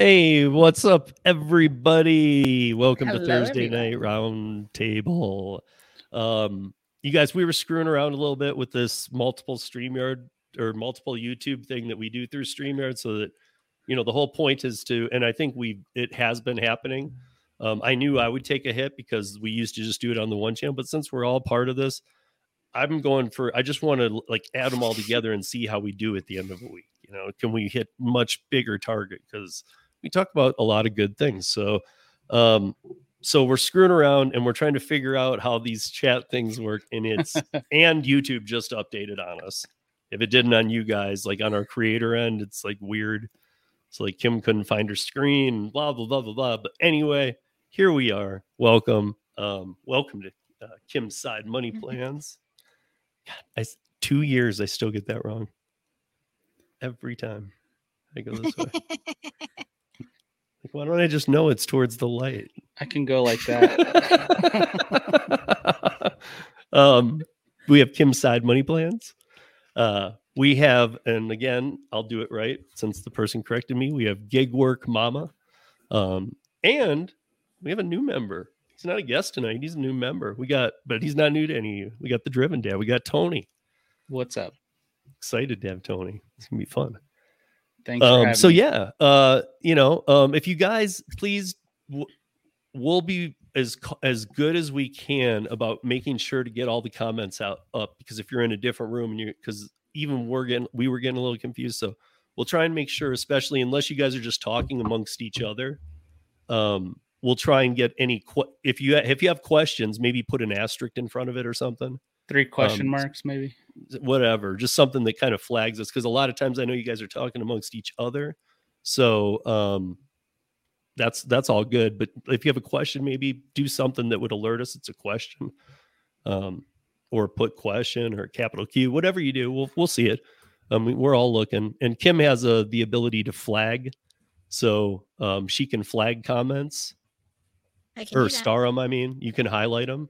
Hey, what's up, everybody? Welcome to Thursday everybody. Night Round Table. Um, you guys, we were screwing around a little bit with this multiple StreamYard or multiple YouTube thing that we do through StreamYard so that you know the whole point is to and I think we it has been happening. Um, I knew I would take a hit because we used to just do it on the one channel, but since we're all part of this, I'm going for I just want to like add them all together and see how we do at the end of a week. You know, can we hit much bigger target because we talk about a lot of good things. So, um, so we're screwing around and we're trying to figure out how these chat things work. And it's and YouTube just updated on us. If it didn't on you guys, like on our creator end, it's like weird. So like Kim couldn't find her screen, blah blah blah blah blah. But anyway, here we are. Welcome, um, welcome to uh, Kim's side money plans. God, I two years I still get that wrong every time I go this way. Like, why don't I just know it's towards the light? I can go like that. um, we have Kim's side money plans. Uh, we have, and again, I'll do it right since the person corrected me. We have Gig Work Mama, um, and we have a new member. He's not a guest tonight. He's a new member. We got, but he's not new to any of you. We got the Driven Dad. We got Tony. What's up? Excited to have Tony. It's gonna be fun. Thanks um so me. yeah uh you know um if you guys please w- we'll be as as good as we can about making sure to get all the comments out up because if you're in a different room and you because even we're getting we were getting a little confused so we'll try and make sure especially unless you guys are just talking amongst each other um we'll try and get any que- if you if you have questions maybe put an asterisk in front of it or something Three question um, marks, maybe. whatever, just something that kind of flags us because a lot of times I know you guys are talking amongst each other. So um that's that's all good. But if you have a question, maybe do something that would alert us it's a question. Um or put question or capital Q, whatever you do, we'll we'll see it. Um we're all looking. And Kim has a the ability to flag. So um she can flag comments I can or star them, I mean. You can highlight them.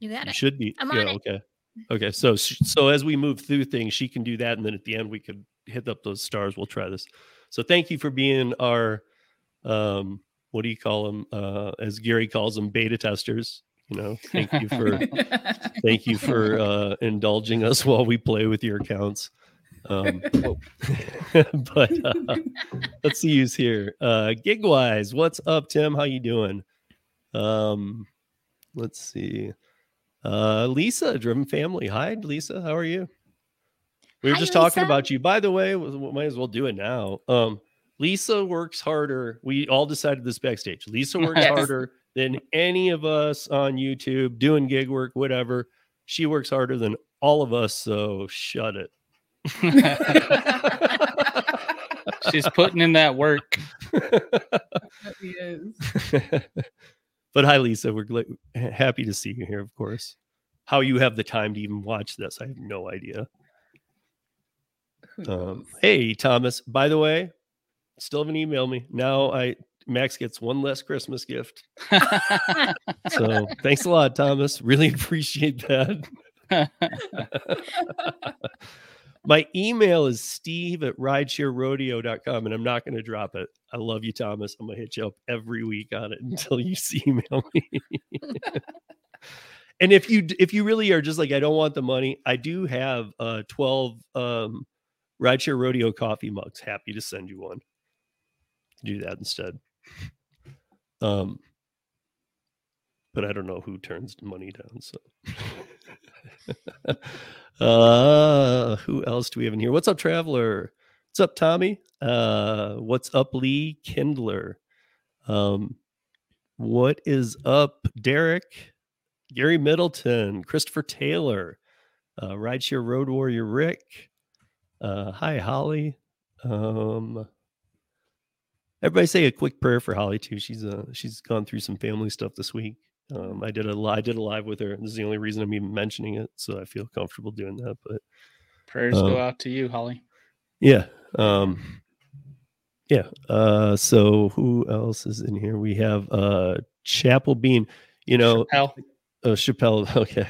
You got You it. should be. I'm yeah, on it. okay. Okay. So so as we move through things, she can do that, and then at the end we could hit up those stars. We'll try this. So thank you for being our um what do you call them? Uh as Gary calls them, beta testers. You know, thank you for thank you for uh indulging us while we play with your accounts. Um but uh, let's see who's here. Uh Gigwise, what's up, Tim? How you doing? Um let's see. Uh, Lisa, Driven Family. Hi, Lisa. How are you? We were Hi, just talking Lisa. about you. By the way, we we might as well do it now. Um, Lisa works harder. We all decided this backstage. Lisa works Yes. harder than any of us on YouTube doing gig work, whatever. She works harder than all of us. So shut it. She's putting in that work. He is. but hi, Lisa. We're gl- happy to see you here, of course. How you have the time to even watch this, I have no idea. Um, hey, Thomas. By the way, still haven't emailed me. Now I Max gets one less Christmas gift. So thanks a lot, Thomas. Really appreciate that. My email is steve at ridesharerodeo.com and I'm not going to drop it. I love you, Thomas. I'm going to hit you up every week on it until you see email me. and if you if you really are just like I don't want the money, I do have uh 12 um rideshare rodeo coffee mugs. Happy to send you one. Do that instead. Um but I don't know who turns money down. So uh who else do we have in here? What's up, Traveler? What's up, Tommy? Uh what's up, Lee Kindler? Um what is up, Derek? Gary Middleton, Christopher Taylor, uh, Rideshare Road Warrior Rick. Uh, hi, Holly. Um, everybody say a quick prayer for Holly too. She's uh she's gone through some family stuff this week. Um, I did a I did a live with her. This is the only reason I'm even mentioning it, so I feel comfortable doing that. But Prayers Um, go out to you, Holly. yeah, um, yeah. Uh, so who else is in here? We have uh Chapel Bean. You know, Hell, Oh, Chappelle. Okay.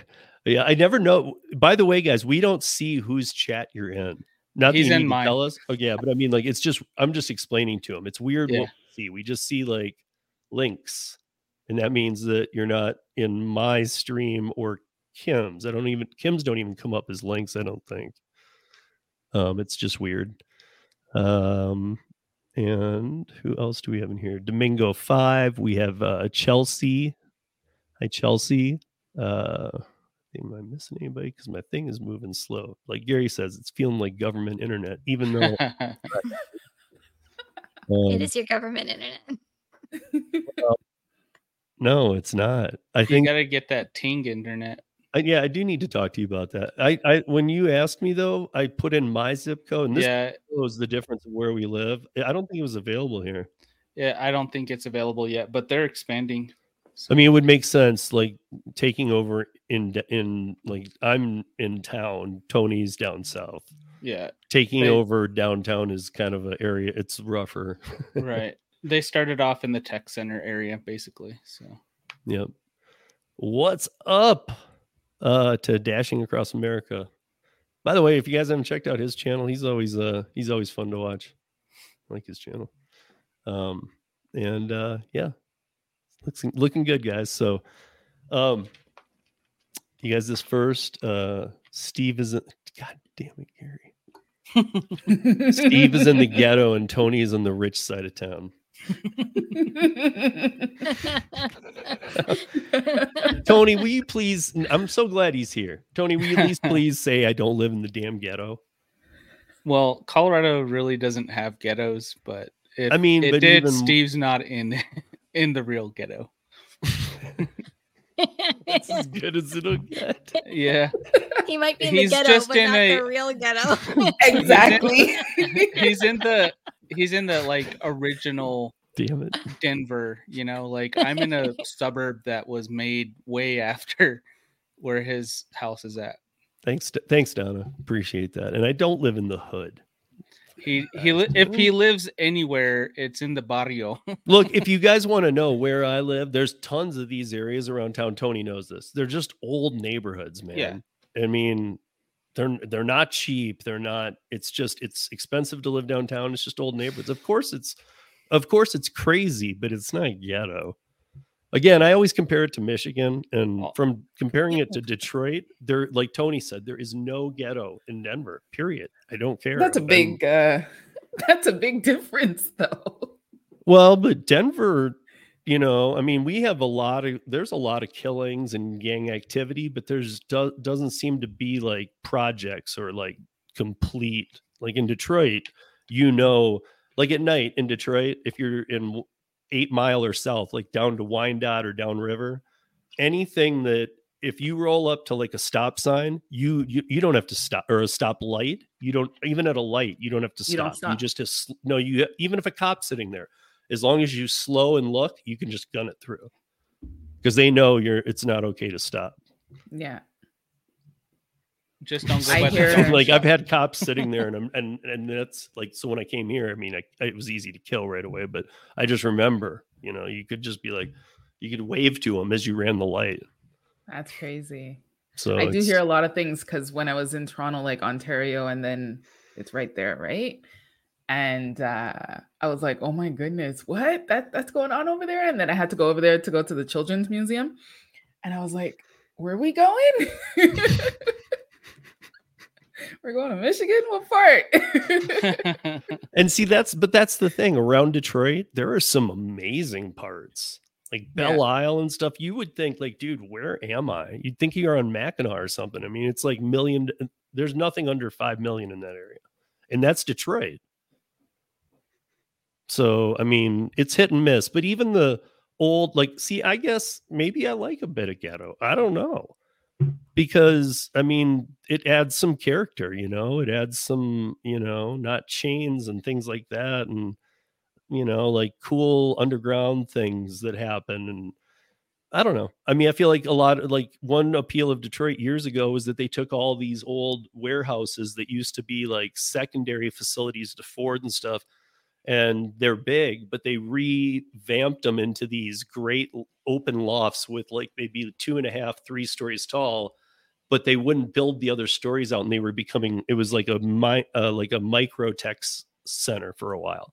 Yeah, I never know. By the way, guys, we don't see whose chat you're in. Not He's that you in need mine. tell us. Oh yeah, but I mean, like, it's just I'm just explaining to him. It's weird Yeah. what we see. We just see like links, and that means that you're not in my stream or Kim's. I don't even Kim's don't even come up as links. I don't think. Um, it's just weird. Um, and who else do we have in here? Domingo five. We have uh, Chelsea. Hi Chelsea. Uh, am I missing anybody? Because my thing is moving slow. Like Gary says, it's feeling like government internet, even though um, it is your government internet. No, it's not. I you think you gotta get that Ting internet. I, yeah, I do need to talk to you about that. I, I when you asked me though, I put in my zip code, and this Yeah, shows the difference of where we live. I don't think it was available here. yeah. I don't think it's available yet, but they're expanding. I mean, it would make sense, like taking over in in like I'm in town, Tony's down south. Yeah, Taking They- over downtown is kind of an area. It's rougher. right. They started off in the tech center area, basically. So Yep. What's up? Uh to Dashing Across America. By the way, if you guys haven't checked out his channel, he's always uh he's always fun to watch. I like his channel. Um and uh yeah. Looks looking good, guys. So um you guys this first uh Steve is in, god damn it, Gary. Steve is in the ghetto and Tony is on the rich side of town. Tony, will you please? I'm so glad he's here. Tony, will you at least please say I don't live in the damn ghetto? Well, Colorado really doesn't have ghettos, but if I mean, it but did, even- Steve's not in in the real ghetto. That's as good as it'll get. Yeah, he might be in He's the ghetto, just but in not a- the real ghetto. exactly. he's in the he's in the like original Damn it. Denver. You know, like I'm in a suburb that was made way after where his house is at. Thanks, thanks, Donna. Appreciate that. And I don't live in the hood. He he li- if he lives anywhere, it's in the barrio. Look, if you guys want to know where I live, there's tons of these areas around town. Tony knows this. They're just old neighborhoods, man. Yeah. I mean, they're they're not cheap. They're not. It's just it's expensive to live downtown. It's just old neighborhoods. Of course, it's of course it's crazy, but it's not ghetto. Again, I always compare it to Michigan, and Oh. from comparing it to Detroit, there, like Tony said, there is no ghetto in Denver. Period. I don't care. That's a I'm- big uh that's a big difference though. Well, but Denver, you know, I mean, we have a lot of there's a lot of killings and gang activity, but there's do, doesn't seem to be like projects or like complete like in Detroit, you know, like at night in Detroit, if you're in 8 Mile or south, like down to Wyandotte or downriver, anything that if you roll up to like a stop sign, you you, you don't have to stop or a stop light. You don't even at a light, you don't have to You stop. You just have, no, you even if a cop's sitting there, as long as you slow and look, you can just gun it through because they know you're it's not okay to stop. Yeah. Just don't go I by hear- donut like. I've had cops sitting there and I'm and and that's like so when I came here, I mean, I, it was easy to kill right away, but I just remember, you know, you could just be like, you could wave to them as you ran the light. That's crazy. So I do hear a lot of things because when I was in Toronto, like Ontario, and then it's right there, right? And uh, I was like, "Oh my goodness, what that that's going on over there?" And then I had to go over there to go to the Children's Museum, and I was like, "Where are we going?" We're going to Michigan. What part? And see, that's but that's the thing around Detroit. There are some amazing parts, like Yeah. Belle Isle and stuff. You would think, like, dude, where am I? You'd think you're on Mackinac or something. I mean, it's like million. Uh, there's nothing under five million in that area, and that's Detroit. So I mean, it's hit and miss. But even the old, like, see, I guess maybe I like a bit of ghetto. I don't know because I mean, it adds some character, you know, it adds some, you know, not chains and things like that, and you know, like cool underground things that happen. And I don't know. I mean, I feel like a lot of like one appeal of Detroit years ago was that they took all these old warehouses that used to be like secondary facilities to Ford and stuff. And they're big, but they revamped them into these great open lofts with like maybe two and a half, three stories tall but they wouldn't build the other stories out, and they were becoming. It was like a mi- uh, like a micro tech center for a while.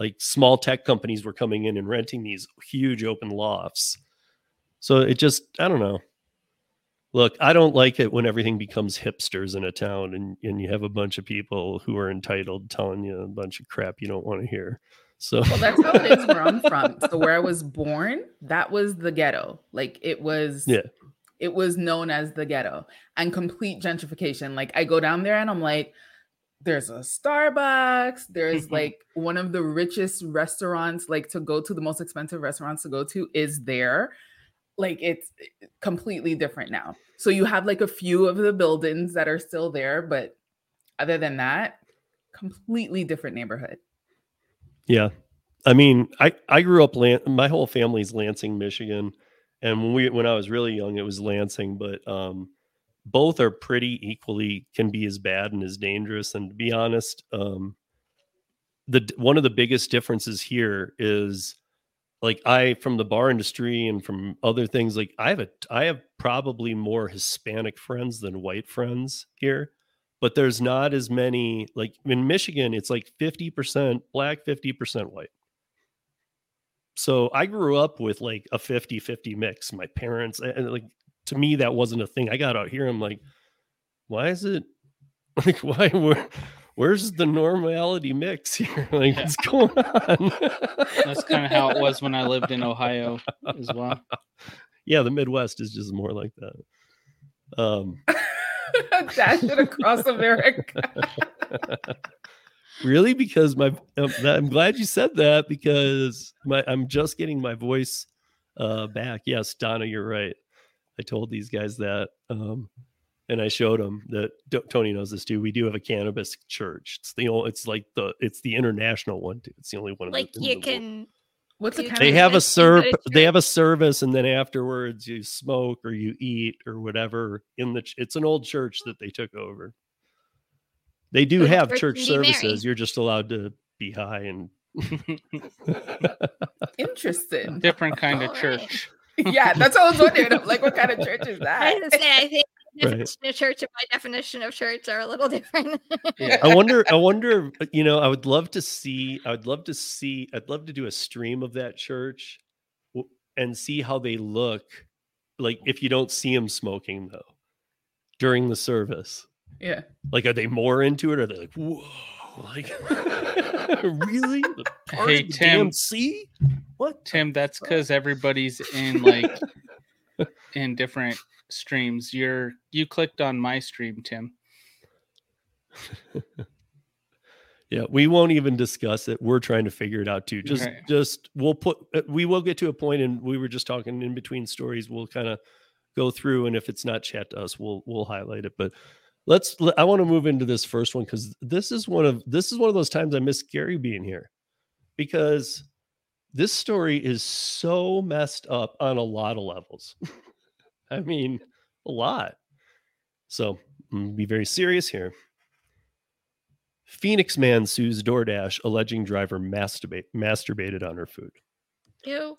Like small tech companies were coming in and renting these huge open lofts. So it just, I don't know. Look, I don't like it when everything becomes hipsters in a town and, and you have a bunch of people who are entitled telling you a bunch of crap you don't want to hear. So Well, that's how it is where I'm from. So where I was born, that was the ghetto. Like it was Yeah. it was known as the ghetto and complete gentrification. Like I go down there and I'm like, there's a Starbucks, there's like one of the richest restaurants, like to go to the most expensive restaurants to go to is there. Like it's completely different now. So you have like a few of the buildings that are still there, but other than that, completely different neighborhood. Yeah. I mean, I I grew up Lan- my whole family's Lansing, Michigan, and when we when I was really young it was Lansing, but um both are pretty equally can be as bad and as dangerous and to be honest, um the one of the biggest differences here is like I from the bar industry and from other things like I have a I have probably more Hispanic friends than white friends here but there's not as many like in Michigan it's like 50% black 50% white. So I grew up with like a 50-50 mix my parents and like to me that wasn't a thing. I got out here I'm like why is it like why where, where's the normality mix here? Like Yeah. what's going on? That's kind of how it was when I lived in Ohio as well. yeah the midwest is just more like that. Um. Dash it across America. really? Because my um, i'm glad you said that because my i'm just getting my voice uh back. Yes donna you're right. I told these guys that um and i showed him that tony knows this too we do have a cannabis church it's the only it's like the it's the international one too it's the only one Like in the you world. can What's the They kind they of have a Cannabis, you go serv to they have a service and then afterwards you smoke or you eat or whatever in the ch- it's an old church that they took over they do Go to have church church and be services you're just allowed to be high and interesting? Different kind of All right. church. yeah, that's what I was wondering. I'm like, what kind of church is I that? was gonna say I think the Right. of church and my definition of church are a little different. Yeah. I wonder. I wonder. Uh, you know, I would love to see. I would love to see. I'd love to do a stream of that church, and see how they look. Like if you don't see them smoking though, during the service. Yeah. Like, are they more into it? Or are they like, whoa, like really? Part Hey, of the Tim. damn sea? What? Tim, that's because everybody's in like in different streams. You're you clicked on my stream, Tim. Yeah, we won't even discuss it. We're trying to figure it out too. Just, Right. just we'll put. uh, We will get to a point, and we were just talking in between stories. We'll kind of go through, and if it's not chat to us, we'll we'll highlight it. But let's. I want to move into this first one because this is one of this is one of those times I miss Gary being here because this story is so messed up on a lot of levels. I mean, a lot. So be very serious here. Phoenix man sues DoorDash alleging driver masturbate, masturbated on her food. Ew.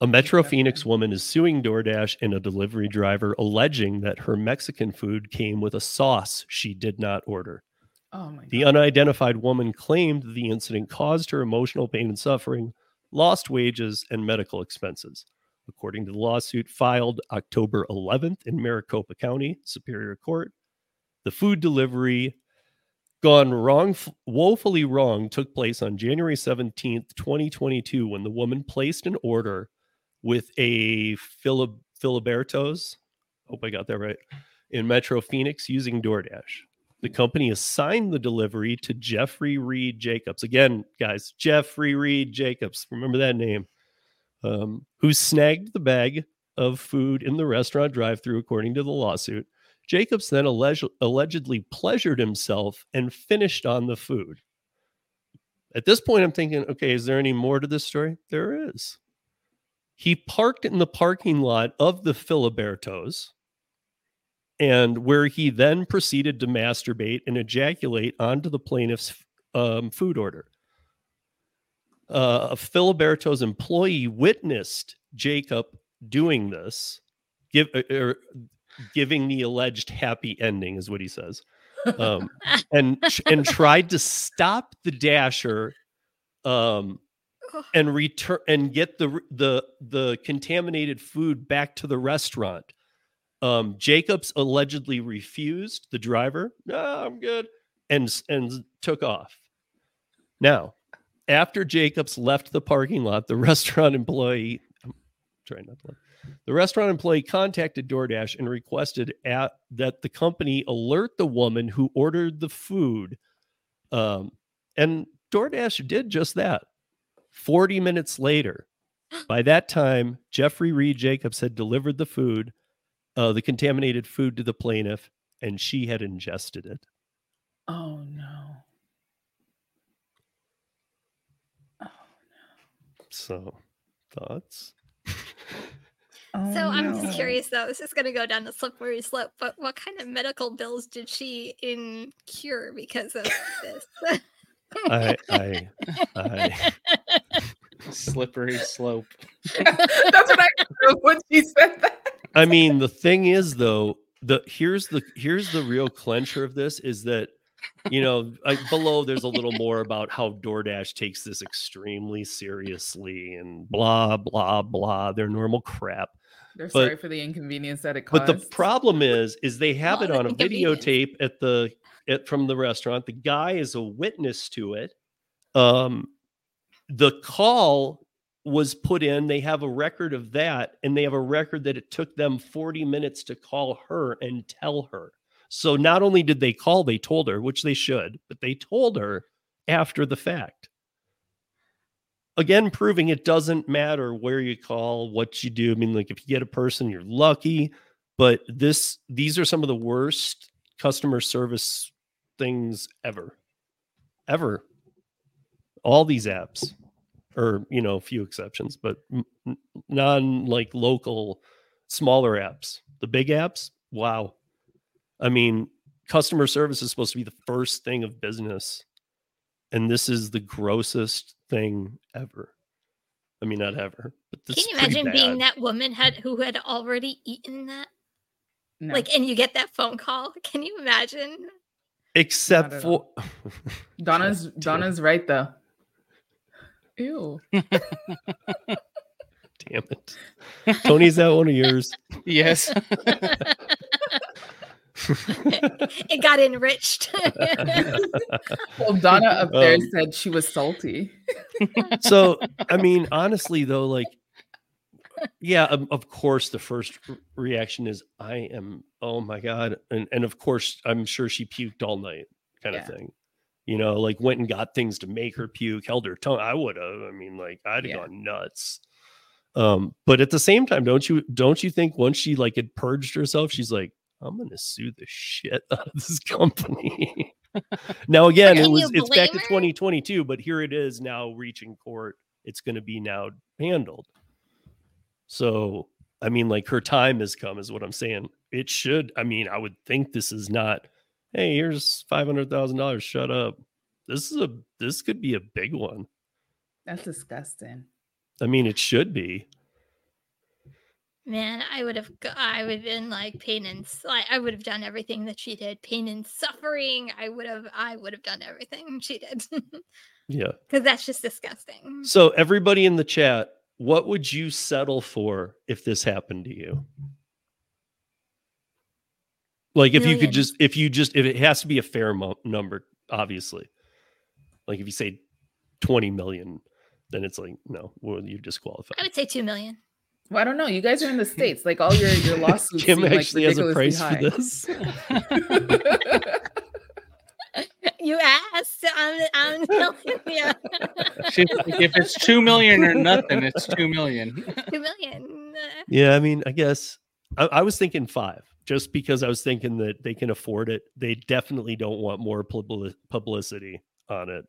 A Metro Phoenix woman is suing DoorDash and a delivery driver alleging that her Mexican food came with a sauce she did not order. Oh my The god. unidentified woman claimed the incident caused her emotional pain and suffering, lost wages, and medical expenses. According to the lawsuit filed October 11th in Maricopa County Superior Court, the food delivery gone wrong, woefully wrong, took place on January 17th, 2022, when the woman placed an order with a Philib- Filiberto's, hope I got that right, in Metro Phoenix using DoorDash. The company assigned the delivery to Jeffrey Reed Jacobs. Again, guys, Jeffrey Reed Jacobs. Remember that name. Um, who snagged the bag of food in the restaurant drive through, according to the lawsuit. Jacobs then alleged, allegedly pleasured himself and finished on the food. At this point, I'm thinking, okay, is there any more to this story? There is. He parked in the parking lot of the Filibertos, and where he then proceeded to masturbate and ejaculate onto the plaintiff's um, food order. Uh, a Filiberto's employee witnessed Jacob doing this. Give, uh, er, giving the alleged happy ending, is what he says. Um, and and tried to stop the dasher um and return and get the the the contaminated food back to the restaurant. Um, Jacobs allegedly refused the driver. No, I'm good, and and took off. Now, after Jacobs left the parking lot, the restaurant employee, I'm trying not to. The restaurant employee contacted DoorDash and requested at, that the company alert the woman who ordered the food. Um, and DoorDash did just that. 40 minutes later, by that time, Jeffrey Reed Jacobs had delivered the food, uh, the contaminated food to the plaintiff, and she had ingested it. Oh no. So, thoughts? Oh, So I'm no. just curious though. This is going to go down the slippery slope. But what kind of medical bills did she incur because of this? I, I, I, Slippery slope. That's what I heard when she said that. I mean, the thing is, though, the here's the here's the real clencher of this is that you know like below there's a little more about how DoorDash takes this extremely seriously and blah blah blah. Their normal crap. They're But- sorry for the inconvenience that it caused. But the problem is, is they have it on a videotape at the at from the restaurant. The guy is a witness to it. Um, the call was put in. They have a record of that, and they have a record that it took them 40 minutes to call her and tell her. So not only did they call, they told her, which they should, but they told her after the fact. Again, proving it doesn't matter where you call, what you do. I mean, like if you get a person, you're lucky. But this these are some of the worst customer service things ever ever. All these apps or you know a few exceptions but non like local smaller apps. The big apps? Wow i mean customer service is supposed to be the first thing of business and this is the grossest thing ever i mean not ever but this Can you pretty imagine being that woman had who had already eaten that? No. Like, and you get that phone call. Can you imagine? except for Donna's Donna's right though. Ew. Damn it. Tony, is that one of yours? Yes. it got enriched. Well, Donna up there Um, said she was salty. so, I mean, honestly, though, like, yeah, of, of course, the first r- reaction is, I am, oh my God. And, and of course, I'm sure she puked all night, kind Yeah. of thing. You know, like went and got things to make her puke, held her tongue. I would have. I mean, like, I'd have Yeah. gone nuts. Um, but at the same time, don't you don't you think once she like had purged herself, she's like, I'm gonna sue the shit out of this company. now again, it was it's back to 2022, but here it is now reaching court. It's gonna be now handled. So I mean, like her time has come, is what I'm saying. It should, I mean, I would think this is not, hey, here's five hundred thousand dollars, shut up. This is a this could be a big one. That's disgusting. I mean, it should be. Man, I would have, I would have been like pain and like I would have done everything that she did. Pain and suffering. I would have, I would have done everything she did Yeah. because that's just disgusting. So everybody in the chat, what would you settle for if this happened to you? Like if you could just if you just if it has to be a fair mo- number, obviously. Like if you say 20 million, then it's like no, well you're disqualified. I would say two million. Well, I don't know. You guys are in the states. Like all your your lawsuits. Kim seem, like, actually has a ridiculously price for this. You asked. I'm, I'm telling you, She's like, if it's two million or nothing, it's two million. two million. Yeah, I mean, I guess I, I was thinking five, just because I was thinking that they can afford it. They definitely don't want more publicity on it.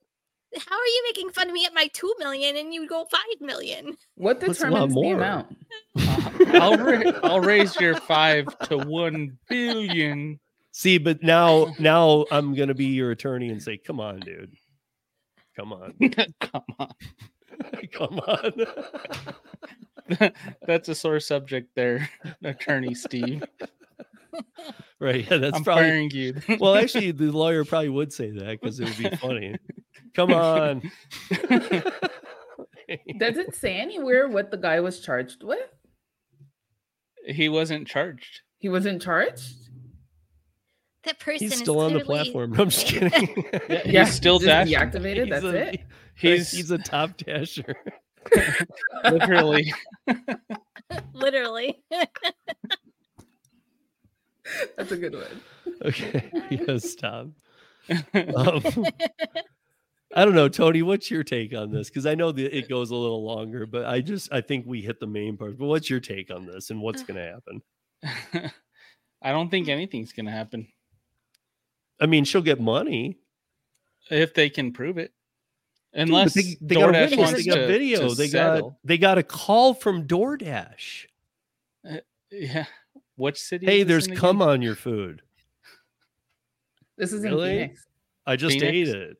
How are you making fun of me at my two million and you go five million? what That's determines the more. amount? Uh, I'll ra- I'll raise your five to one billion. See, but now now I'm gonna be your attorney and say, "Come on, dude, come on, Come on, come on." that's a sore subject there, Attorney Steve. right. Yeah, that's I'm probably firing you. well. Actually, the lawyer probably would say that because it would be funny. Come on. Does it say anywhere what the guy was charged with? he wasn't charged. He wasn't charged. That person He's is still on the platform. No, I'm just kidding. Yeah, he's Yeah, still just dashing. deactivated. He's That's a- it. He's he's a top dasher. literally Literally. That's a good one. Okay. Yes, Tom. Um, I don't know, Tony. What's your take on this? Because I know that it goes a little longer, but I just I think we hit the main part. But what's your take on this and what's going to happen? I don't think anything's gonna happen I mean, she'll get money. if they can prove it. Dude, Unless they, they got a DoorDash wants they got to, video. to they settle. got they got a call from DoorDash. Yeah. Which city? Hey, there's in cum again? on your food. This is Really? in Phoenix. I just Phoenix? ate it.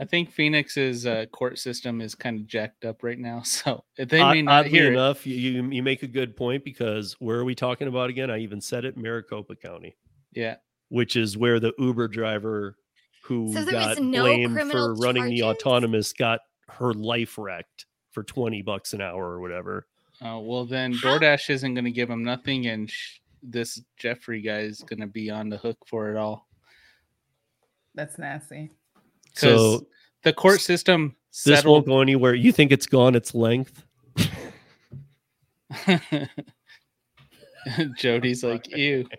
I think Phoenix's uh, court system is kind of jacked up right now, so they Odd- may not Oddly hear it. enough, you, you you make a good point because where are we talking about again? I even said it, Maricopa County, Yeah, which is where the Uber driver who So got no blamed for criminal running the autonomous got her life wrecked for 20 bucks an hour or whatever. Uh, well, then How- DoorDash isn't going to give him nothing, and sh- this Jeffrey guy is going to be on the hook for it all. That's nasty. So the court system this won't go anywhere. You think it's gone its length? Jody's like, ew.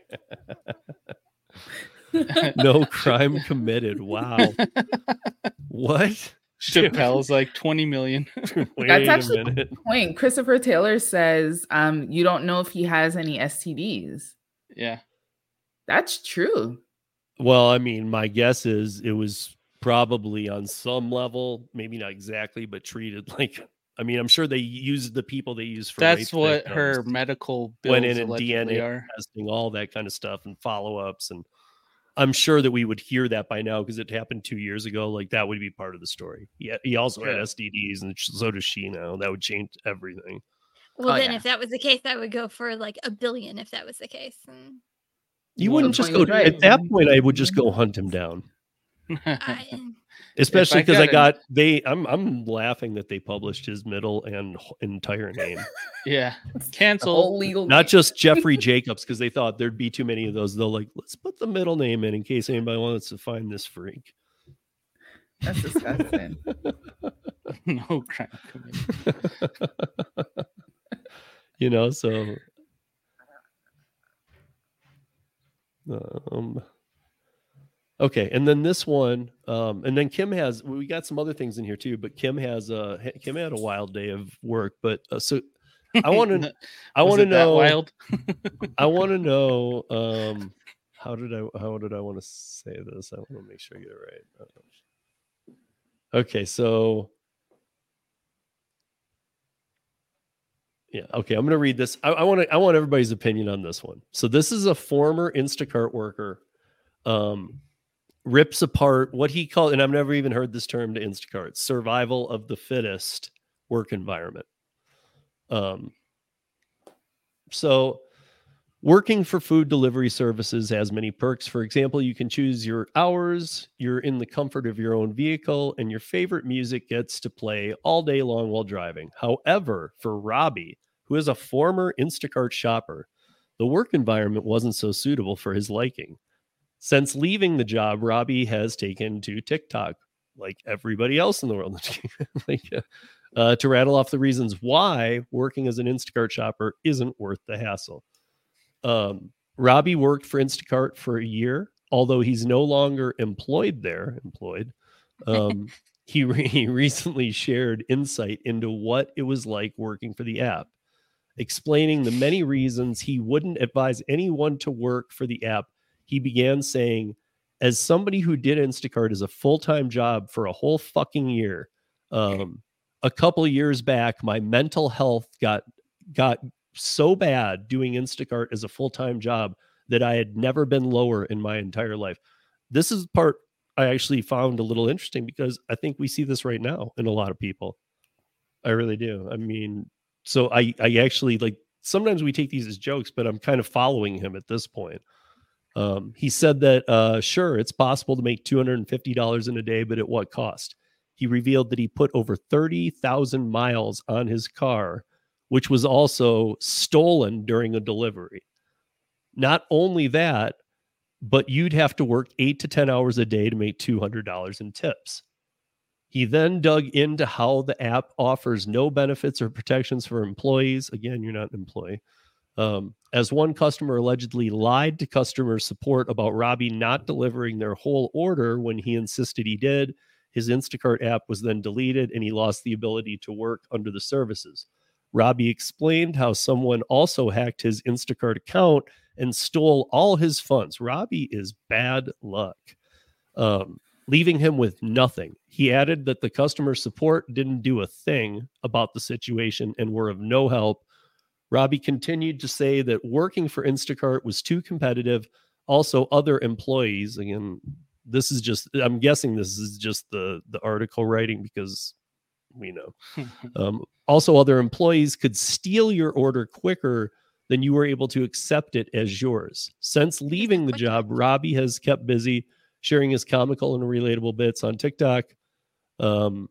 No crime committed. Wow. what? Chappelle's like 20 million. That's actually- minute. Point. Christopher Taylor says um, you don't know if he has any STDs. yeah. That's true. Well, I mean, my guess is it was probably on some level, maybe not exactly, but treated like. I mean, I'm sure they used the people they use for. That's rape what her medical bills went in and DNA are. testing, all that kind of stuff, and follow ups, and I'm sure that we would hear that by now because it happened two years ago. Like that would be part of the story. Yeah, he also had Yeah. STDs, and so does she now. That would change everything. Well, Oh, then yeah. if that was the case, I would go for like a billion if that was the case. And You wouldn't the just go right. at that point. I would just mm-hmm. go hunt him down. I, especially because I got got they. I'm I'm laughing that they published his middle and entire name, yeah. The whole Cancel. legal. not name. just Jeffrey Jacobs, because they thought there'd be too many of those. They'll like let's put the middle name in in case anybody wants to find this freak. That's disgusting. no crime committed. you know, so um okay, and then this one, um, and then Kim has we got some other things in here too, but Kim has uh Kim had a wild day of work, but uh, so I want to I want to know wild. I want to know um how did I how did I want to say this? I want to make sure I get it right. Uh, Okay, so yeah, okay, I'm going to read this. I, I want to I want everybody's opinion on this one. So this is a former Instacart worker um rips apart what he called and I've never even heard this term to Instacart, survival of the fittest work environment. Um so Working for food delivery services has many perks. For example, you can choose your hours, you're in the comfort of your own vehicle, and your favorite music gets to play all day long while driving. However, for Robbie, who is a former Instacart shopper, the work environment wasn't so suitable for his liking. Since leaving the job, Robbie has taken to TikTok, like everybody else in the world, like, uh, to rattle off the reasons why working as an Instacart shopper isn't worth the hassle. Um, Robbie worked for Instacart for a year, although he's no longer employed there. Employed. Um, he re- he recently shared insight into what it was like working for the app, explaining the many reasons he wouldn't advise anyone to work for the app. He began saying, "As somebody who did Instacart as a full time job for a whole fucking year, um, a couple years back, my mental health got got so bad doing Instacart as a full time job that I had never been lower in my entire life. This is part I actually found a little interesting because I think we see this right now in a lot of people. I really do. I mean, so I I actually like sometimes we take these as jokes, but I'm kind of following him at this point. Um, he said that uh, sure, it's possible to make $250 in a day, but at what cost? He revealed that he put over 30,000 miles on his car, which was also stolen during a delivery. Not only that, but you'd have to work eight to 10 hours a day to make $200 in tips. He then dug into how the app offers no benefits or protections for employees. Again, you're not an employee. Um, as one customer allegedly lied to customer support about Robbie not delivering their whole order when he insisted he did, his Instacart app was then deleted and he lost the ability to work under the services. Robbie explained how someone also hacked his Instacart account and stole all his funds. Robbie is bad luck, um, leaving him with nothing. He added that the customer support didn't do a thing about the situation and were of no help. Robbie continued to say that working for Instacart was too competitive. Also, other employees, again, this is just, I'm guessing this is just the, the article writing because we know. Um, also, other employees could steal your order quicker than you were able to accept it as yours. Since leaving the job, Robbie has kept busy sharing his comical and relatable bits on TikTok. Um,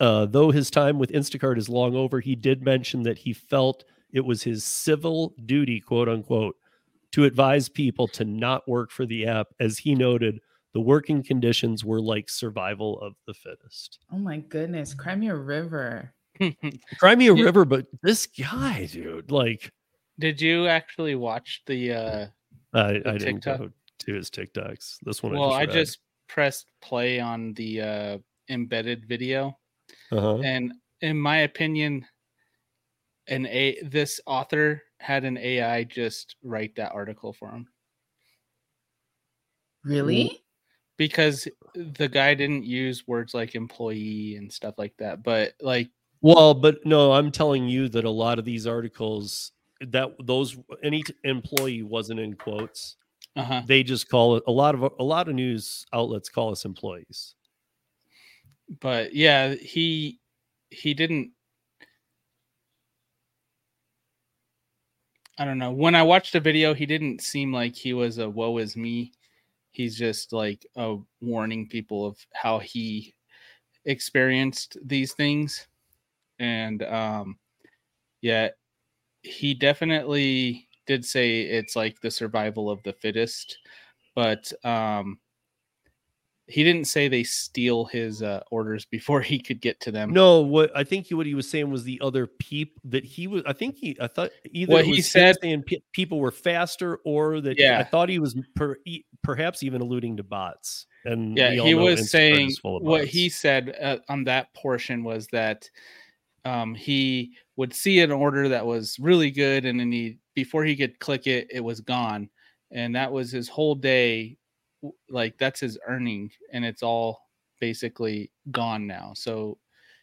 uh, though his time with Instacart is long over, he did mention that he felt it was his civil duty, quote unquote, to advise people to not work for the app. As he noted, the working conditions were like survival of the fittest. Oh my goodness, Crimea River. Cry me a river, but this guy, dude, like, Did you actually watch the uh I, I The didn't go to his TikToks. This one, well, I I just, read. just pressed play on the uh embedded video Uh-huh. and in my opinion an a this author had an AI just write that article for him Really? because the guy didn't use words like employee and stuff like that but like Well, but no, I'm telling you that a lot of these articles that those any employee wasn't in quotes. uh-huh They just call it a lot of a lot of news outlets call us employees. but yeah he he didn't i don't know. When i watched the video he didn't seem like he was a woe is me. He's just like a warning people of how he experienced these things. And um yeah he definitely did say it's like the survival of the fittest. But um he didn't say they steal his uh, orders before he could get to them No, what I think he, what he was saying was the other people that he was. I think he. I thought either What he said- saying pe- people were faster, or that Yeah. I thought he was per, perhaps even alluding to bots. And yeah he was saying is full of what he said uh, on that portion was that um, he would see an order that was really good and then he before he could click it it was gone and that was his whole day like that's his earning and it's all basically gone now so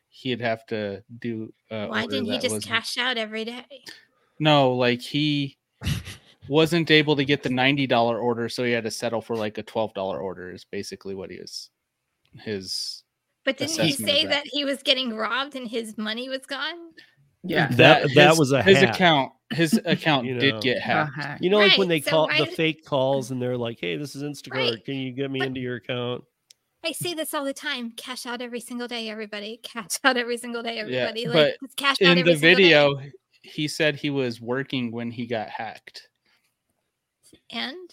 he'd have to do uh, Why didn't he just was- cash out every day? no like he wasn't able to get the $90 order so he had to settle for like a $12 order is basically what he was his But didn't he say that. that he was getting robbed and his money was gone? Yeah. That- that his- was a his hack. account his account You know. did get A hacked hack. You know, like when they so call why the fake calls and they're like, "Hey, this is Instacart. Right, Can you get me but- into your account?" I see this all the time. Cash out every single day, everybody. Cash out every single day, everybody. but like just cash out in every the single day. video he said he was working when he got hacked And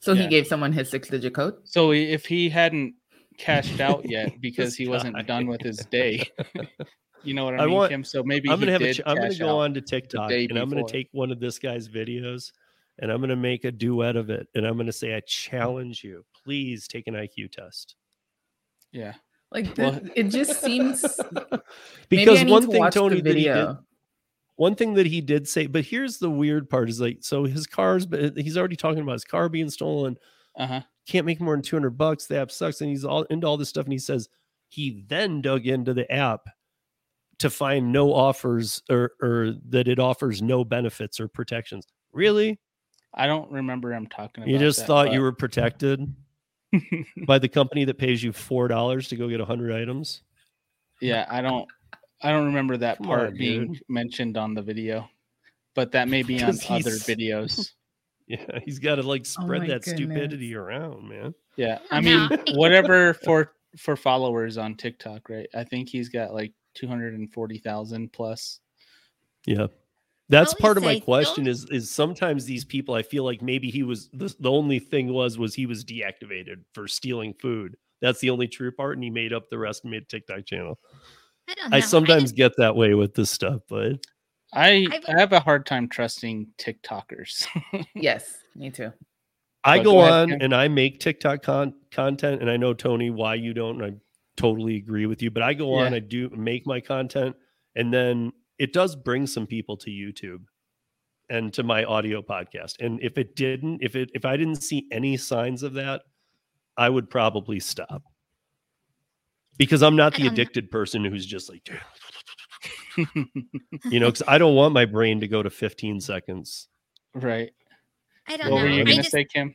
So Yeah. he gave someone his six digit code? so if he hadn't cashed out yet because he wasn't done with his day you know what i, I mean want- Kim? so maybe I'm gonna have a ch- I'm gonna go on to TikTok day and I'm gonna take one of this guy's videos and I'm gonna make a duet of it and I'm gonna say, "I challenge you. Please take an IQ test." yeah Like Well- th- it just seems Because one to thing, Tony, the that he did, video. one thing that he did say, but here's the weird part: is like, so his car's, but he's already talking about his car being stolen. uh-huh can't make more than 200 bucks. The app sucks. And he's all into all this stuff. And he says he then dug into the app to find no offers or, or that it offers no benefits or protections. Really? i don't remember him talking about You just that, thought you were protected by the company that pays you $4 to go get a 100 items? yeah i don't i don't remember that Come part on, being dude. mentioned on the video but that may be on 'Cause other videos. Yeah, he's got to like Oh spread my that goodness. stupidity around, man. Yeah, Oh, I mean, whatever for for followers on TikTok, right? I think he's got like two hundred and forty thousand plus. Yeah. That's Well, part of my question don't- is is sometimes these people I feel like maybe he was the, the only thing was was he was deactivated for stealing food. That's the only true part and he made up the rest and made a TikTok channel. I don't know. I just- sometimes get that way with this stuff, but I I've- a hard time trusting TikTokers. Yes, me too. I go go on and I make TikTok con- content, and I know Tony why you don't. And I totally agree with you, but I go on, I do make my content, and then it does bring some people to YouTube and to my audio podcast. And if it didn't, if it if I didn't see any signs of that, I would probably stop because I'm not the addicted person who's just like, you know, because I don't want my brain to go to 15 seconds. right. I don't What were know. you I gonna just, say, Kim?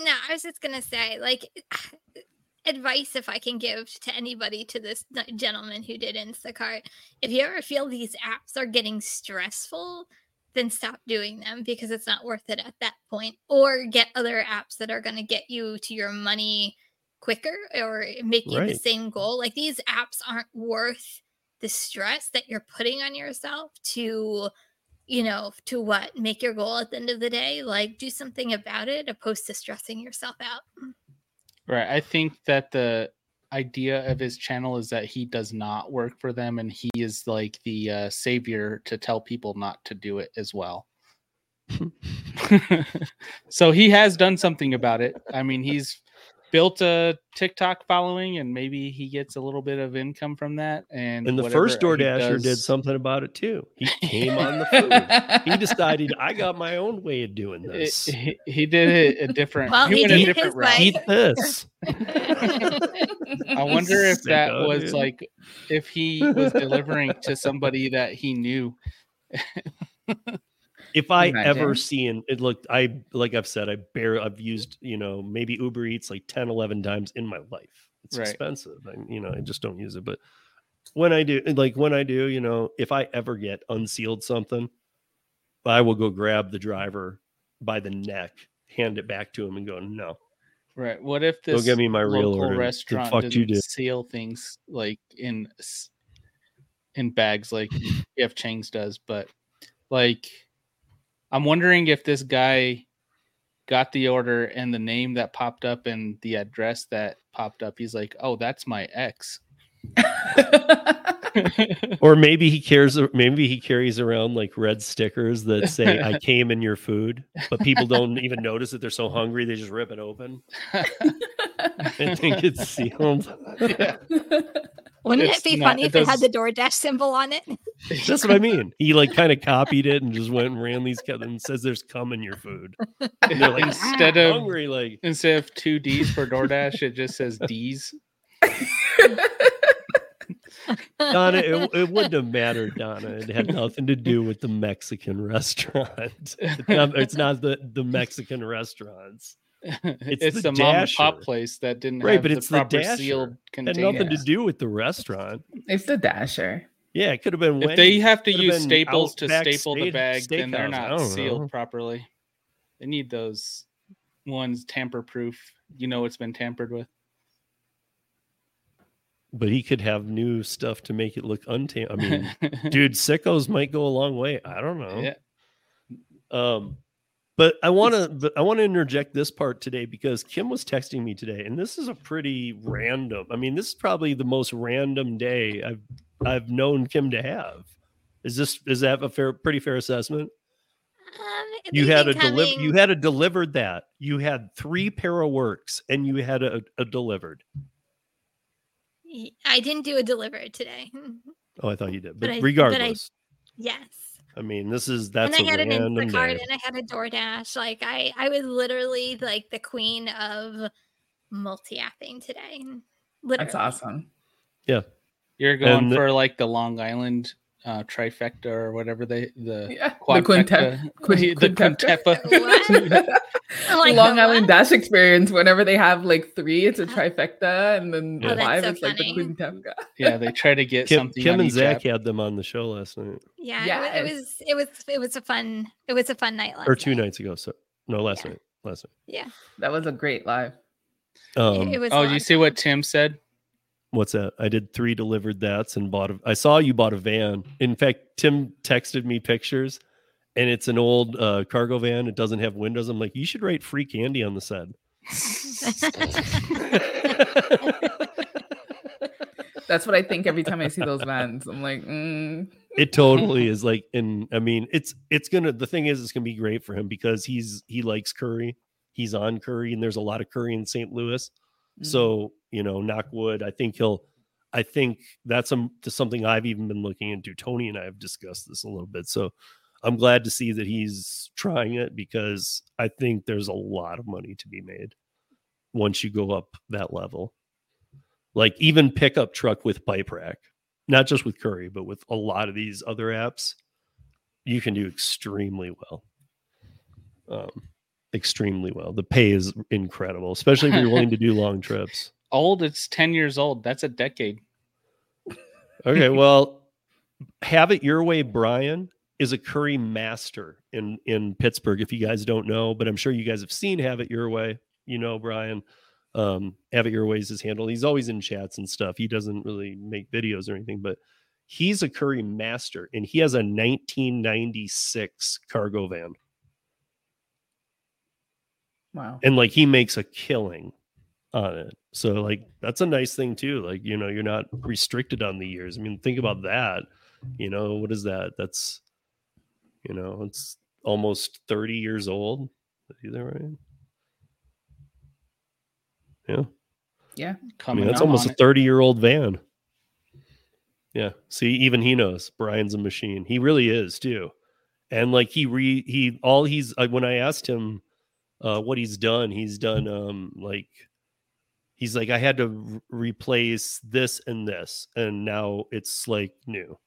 No, I was just gonna say, like, advice if I can give to anybody to this gentleman who did Instacart. If you ever feel these apps are getting stressful, then stop doing them because it's not worth it at that point. Or get other apps that are gonna get you to your money quicker or make you the same goal. Like these apps aren't worth the stress that you're putting on yourself to you know, to what? Make your goal at the end of the day? Like do something about it opposed to stressing yourself out. Right. I think that the idea of his channel is that he does not work for them and he is like the uh, savior to tell people not to do it as well. so he has done something about it. I mean, he's built a TikTok following and maybe he gets a little bit of income from that. And, And the first he DoorDasher did something about it too. He came on the food. He decided I got my own way of doing it- this. he, he did it a different. Well, he, he went a did different route. Eat this. I wonder if that Sicko, was dude. like if he was delivering to somebody that he knew. If I Imagine. ever see and it looked, I like I've said, I bear I've used, you know, maybe Uber Eats like 10, 11 times in my life. It's Right. expensive. I, you know, I just don't use it. But when I do, like when I do, you know, if I ever get unsealed something, I will go grab the driver by the neck, hand it back to him, and go, "No, Right. What if this give me my real local order." The restaurant fuck you did. seal things like in in bags like F Chang's does, but like I'm wondering if this guy got the order and the name that popped up and the address that popped up, he's like, "Oh, that's my ex." Or maybe he cares. Maybe he carries around like red stickers that say "I came in your food," but people don't even notice that they're so hungry they just rip it open and think it's sealed. yeah. Wouldn't It's it be not- funny it if it had does- the DoorDash symbol on it? That's what I mean. He like kind of copied it and just went and ran these ca- and says there's cum in your food. And they're like Instead "Ah, of hungry, like instead of two D's for DoorDash, it just says D's. Donna. It, it wouldn't have mattered, Donna. It had nothing to do with the Mexican restaurant. It's not, it's not the the Mexican restaurants. It's, the the, mom and pop place that didn't Right, have but it's the proper Dasher. sealed It had nothing to do with the restaurant. it's the dasher. Yeah, it could have been. If they have to use staples to Outback staple the bag, then they're not sealed know. properly. They need those ones tamper proof. You know it's been tampered with. But he could have new stuff to make it look untam. I mean, dude, sickos might go a long way. I don't know. yeah. Um, but I want to, I want to interject this part today because Kim was texting me today, and this is a pretty random. I mean, this is probably the most random day I've I've known Kim to have. Is this is that a fair, pretty fair assessment? Um, You had a deliver. You had a DeliverThat. You had three pair of works, and you had a, a delivered. I didn't do a delivered today. Oh, I thought you did, But but, I- but I- regardless, Yes. I, mean, this is that's and I a had an Instacart day. and I had a DoorDash. Like I, I was literally like the queen of multi-apping today. Literally. That's awesome. Yeah, you're going And for like the Long Island uh, trifecta or whatever they the Yeah, the quadfecta, quintep- the quintupka. quintepa. Like, Long "The Island? Dash experience. Whenever they have like three, it's a Oh. trifecta, and then Oh, that's five, so it's like the funny. quintupka. yeah, they try to get Kim, something. Kim and Zach app. had them on the show last night Yeah, Yes. it, was, it was it was a fun it was a fun night last or two night. nights ago. So no, last Yeah. night. Last night. Yeah, That was a great live. it- Um, it was. Oh, you see what Tim said? What's that? I did three delivered that's and bought a. I saw you bought a van. In fact, Tim texted me pictures, and it's an old uh, cargo van. It doesn't have windows. I'm like, you should write free candy on the side. That's what I think every time I see those vans. I'm like, mm, it totally is like and i mean it's it's gonna the thing is it's gonna be great for him because he's he likes Curri he's on Curri and there's a lot of Curri in st louis mm. so you know knock wood i think he'll i think that's to something i've even been looking into tony and i have discussed this a little bit so i'm glad to see that he's trying it because i think there's a lot of money to be made once you go up that level like even pickup truck with pipe rack not just with Curri, but with a lot of these other apps, you can do extremely well. Um, extremely well. The pay is incredible, especially if you're willing to do long trips. Old, it's 10 years old. That's a decade. Okay, well, have it your way, Brian is a Curri master in in Pittsburgh. If you guys don't know, but I'm sure you guys have seen Have It Your Way. You know, Brian. Um, Have It Your Way is his handle. He's always in chats and stuff. He doesn't really make videos or anything, but he's a Curri master, and he has a 1996 cargo van, wow. and like he makes a killing on it. So like that's a nice thing too. Like you know, you're not restricted on the years. I mean, think about that. You know, what is that? That's you know, it's almost 30 years old. Is that right? Yeah. Yeah. I Coming mean, that's almost a 30 year old van. Yeah. See, even he knows Brian's a machine. He really is too. And like he re he all he's uh, when I asked him uh what he's done, he's done um like he's like I had to re- replace this and this and now it's like new.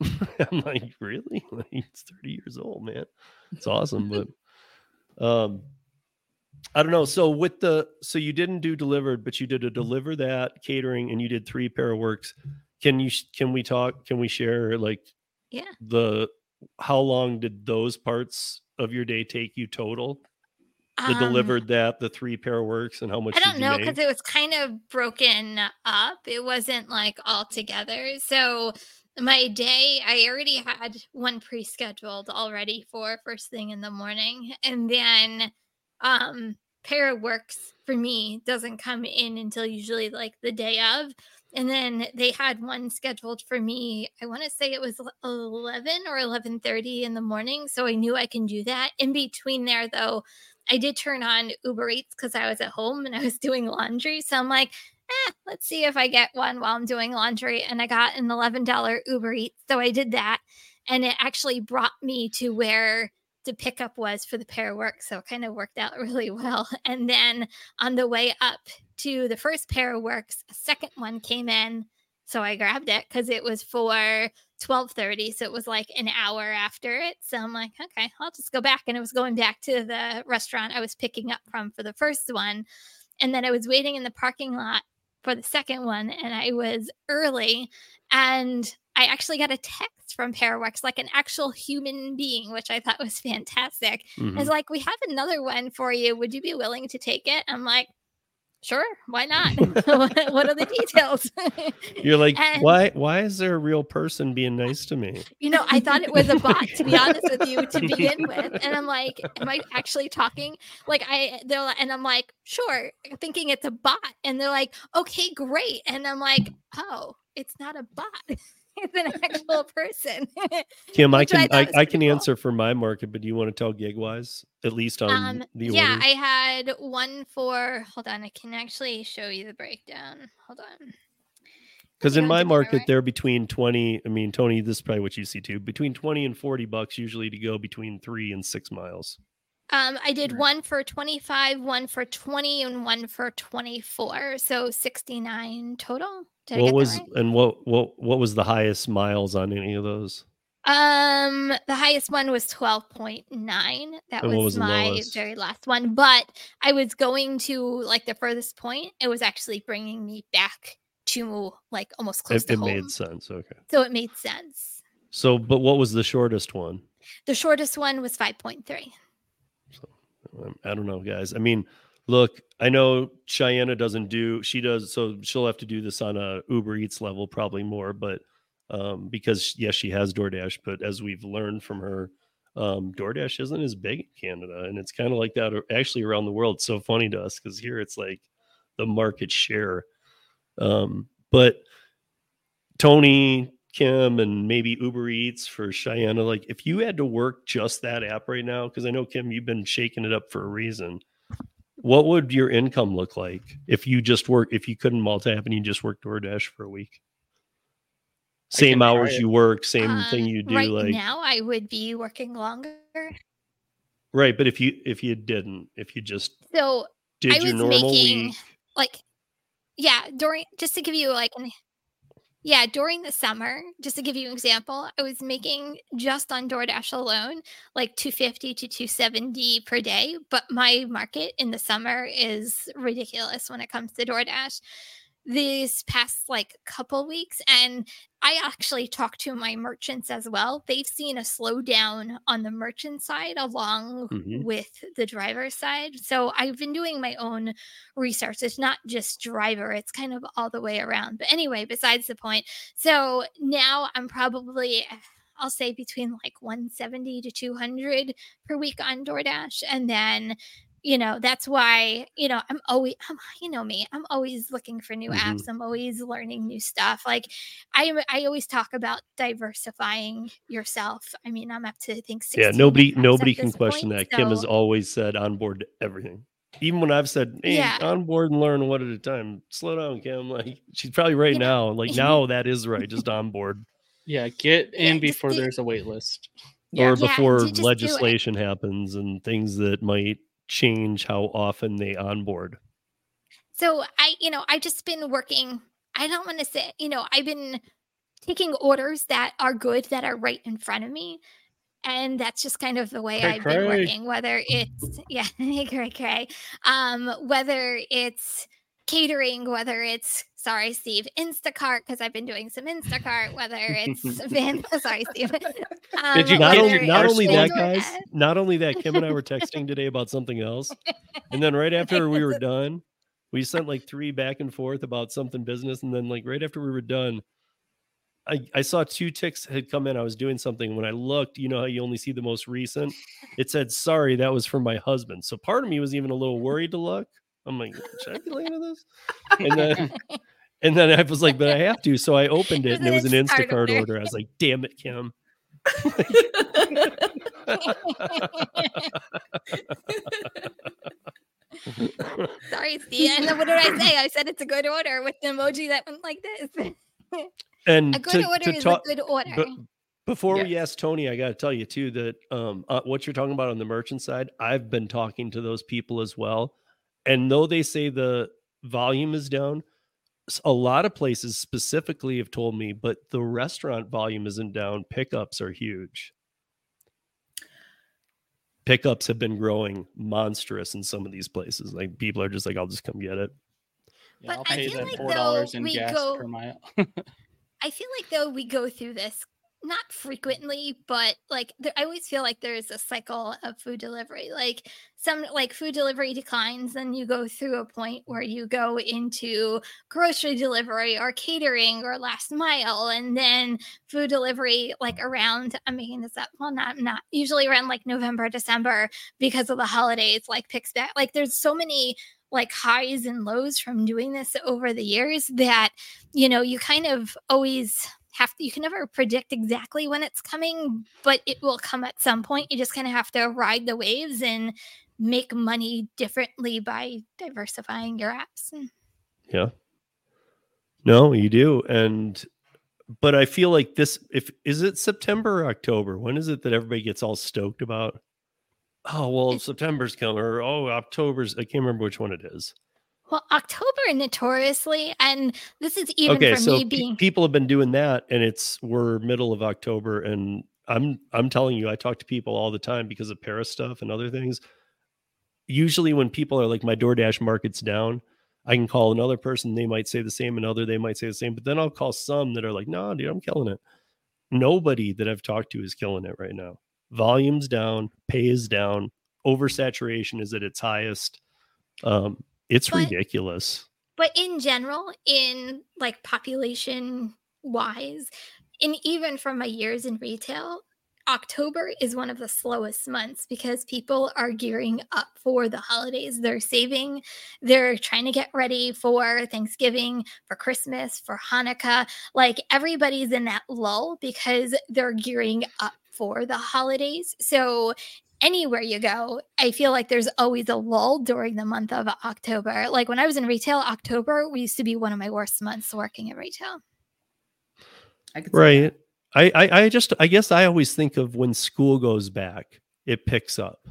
I'm like, really? Like it's 30 years old, man. It's awesome, but um I don't know. So with the so you didn't do delivered, but you did a DeliverThat catering, and you did three pair of works. Can you can we talk? Can we share like Yeah. the how long did those parts of your day take you total? The Um, DeliverThat the three pair works, and how much? I don't know because it was kind of broken up. It wasn't like all together. So my day, I already had one pre-scheduled already for first thing in the morning, and then um pair works for me doesn't come in until usually like the day of. And then they had one scheduled for me. I want to say it was 11 or 11:30 in the morning, so I knew I can do that. In between there though, I did turn on Uber Eats because I was at home and I was doing laundry. So I'm like, eh, let's see if I get one while I'm doing laundry. And I got an $11 Uber Eats. So I did that. And it actually brought me to where the pickup was for the pair of work. So it kind of worked out really well. And then on the way up to the first pair of works, a second one came in. So I grabbed it because it was for 12:30 so it was like an hour after it so i'm like okay i'll just go back and it was going back to the restaurant i was picking up from for the first one and then i was waiting in the parking lot for the second one and i was early and i actually got a text from Paraworks, like an actual human being which i thought was fantastic. Mhm. it's like we have another one for you. Would you be willing to take it? I'm like sure why not what are the details You're like, and- why? Why is there a real person being nice to me? You know, I thought it was a bot to be honest with you to begin with. And I'm like, am I actually talking? Like I they're like, and I'm like, sure, thinking it's a bot. And they're like, okay, great. And I'm like, oh, it's not a bot. it's an actual person. Kim, I Which I can I, I can cool. answer for my market, but do you want to tell Gigwise at least on um the yeah? I had one for hold on, I can actually show you the breakdown. Hold on. Because in my market, they're between 20. I mean, Tony, this is probably what you see too. Between 20 and 40 bucks usually to go between three and six miles. Um, I did one for 25, one for 20, and one for 24. So 69 total. Did what was right? and what what what was the highest miles on any of those? Um, the highest one was 12.9. That was, was my lowest? very last one. But I was going to like the furthest point. It was actually bringing me back to like almost close It, to it home. made sense. Okay. so it made sense. So, but what was the shortest one? The shortest one was 5.3. Um, I don't know, guys. I mean, look, I know Cheyenne doesn't do. She does, so she'll have to do this on a Uber Eats level, probably more. But um, because yes, she has DoorDash, but as we've learned from her, um, DoorDash isn't as big in Canada, and it's kind of like that actually around the world. It's so funny to us because here it's like the market share. Um, but Tony, Kim, and maybe Uber Eats for Cheyenne, like if you had to work just that app right now, because I know Kim, you've been shaking it up for a reason. What would your income look like if you just work if you couldn't multi-app and you just work DoorDash for a week? Same hours you work, same thing Um, you do, right like now, I would be working longer. right. But if you if you didn't, if you just So did I your normal making- week, like yeah during just to give you like an yeah during the summer just to give you an example i was making just on doordash alone like 250 to 270 per day but my market in the summer is ridiculous when it comes to doordash these past like couple weeks and i actually talked to my merchants as well they've seen a slowdown on the merchant side along Mhm. with the driver side so i've been doing my own research. It's not just driver, it's kind of all the way around. But anyway, besides the point. So now I'm probably I'll say between like 170 to 200 per week on DoorDash and then you know that's why you know i'm always I'm, you know me i'm always looking for new Mhm. apps i'm always learning new stuff like i i always talk about diversifying yourself i mean i'm up to i think yeah, nobody nobody can question point, that. Kim has always said on board everything. Even when I've said, "Hey, Yeah. on board and learn one at a time." Slow down, Kim. Like she's probably right Yeah. now. Like now that is right. Just on board. Yeah, get in just before do- there's a wait list. Yeah. or before ju- just do it. legislation happens and things that might change how often they onboard. So I, you know, I've just been working. I don't want to say, you know, I've been taking orders that are good that are right in front of me. And that's just kind of the way Cray I've been working, whether it's yeah, cray cray. Um, whether it's catering, whether it's sorry, Steve, Instacart, because I've been doing some Instacart, whether it's Van sorry, Steve. Um, Did you Not only not only that, guys. Not only that, Kim and I were texting today about something else, and then right after we were done, we sent like three back and forth about something business, and then like right after we were done. I, I saw two ticks had come in. I was doing something. When I looked, you know how you only see the most recent? It said, sorry, that was from my husband. So part of me was even a little worried to look. I'm like, should I be looking at this? And then and then I was like, but I have to. So I opened it It and it was was an an Instacart Instacart order. order. I was like, damn it, Kim. sorry, Steve. And then what did I say? I said it's a good order with the emoji that went like this. and A good to, order to is talk, a good order. But before we ask Tony, I got to tell you too that um, uh, what you're talking about on the merchant side, I've been talking to those people as well, and though they say the volume is down, a lot of places specifically have told me, but the restaurant volume isn't down. Pickups are huge. Pickups have been growing monstrous in some of these places. Like people are just like, "I'll just come get it." Yeah, But I'll pay feel that like, four dollars though, in we gas go- per mile. I feel like though we go through this not frequently, but like there, I always feel like there's a cycle of food delivery. Like some like food delivery declines, then you go through a point where you go into grocery delivery or catering or last mile, and then food delivery like around I'm making this up. Well, not not usually around like November, December because of the holidays, like picks back. Like there's so many like highs and lows from doing this over the years that you know you kind of always have to, you can never predict exactly when it's coming but it will come at some point you just kind of have to ride the waves and make money differently by diversifying your apps and Yeah. No, you do. And but I feel like this if is it September or October? When is it that everybody gets all stoked about? Oh, well, It's- September's coming or oh, October's I can't remember which one it is. Well, October notoriously, and this is even okay, for so me being people have been doing that, and it's we're middle of October, and I'm I'm telling you, I talk to people all the time because of Paris stuff and other things. Usually, when people are like, "My DoorDash market's down," I can call another person. They might say the same, another they might say the same, but then I'll call some that are like, "No, dude, I'm killing it." Nobody that I've talked to is killing it right now. Volume's down, pay is down, oversaturation is at its highest. Um, it's But- ridiculous. but in general in like population wise and even from my years in retail october is one of the slowest months because people are gearing up for the holidays. They're saving they're trying to get ready for thanksgiving for christmas for hanukkah. Like everybody's in that lull because they're gearing up for the holidays. So anywhere you go, I feel like there's always a lull during the month of October. Like when I was in retail, October we used to be one of my worst months working in retail. I could right I, I i just i guess i always think of when school goes back it picks up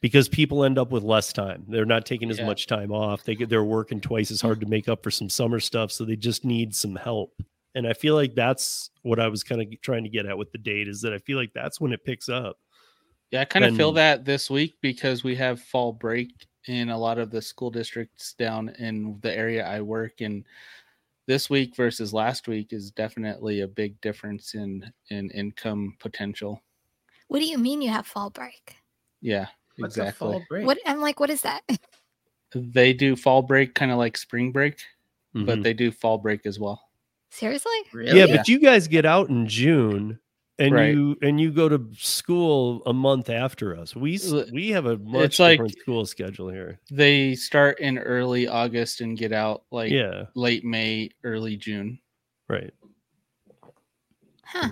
because people end up with less time they're not taking as Yeah. much time off they get they're working twice as hard to make up for some summer stuff so they just need some help and i feel like that's what i was kind of trying to get at with the date is that i feel like that's when it picks up Yeah, I kind of feel that this week because we have fall break in a lot of the school districts down in the area I work in. This week versus last week is definitely a big difference in in income potential. What do you mean you have fall break? Yeah, What's a fall exactly. break? What I'm like, what is that? They do fall break kind of like spring break, but Mhm. they do fall break as well. Seriously? Really? yeah but you guys get out in june and Right. you and you go to school a month after us we we have a much like- different school schedule here They start in early August and get out like yeah late May, early June. right Huh.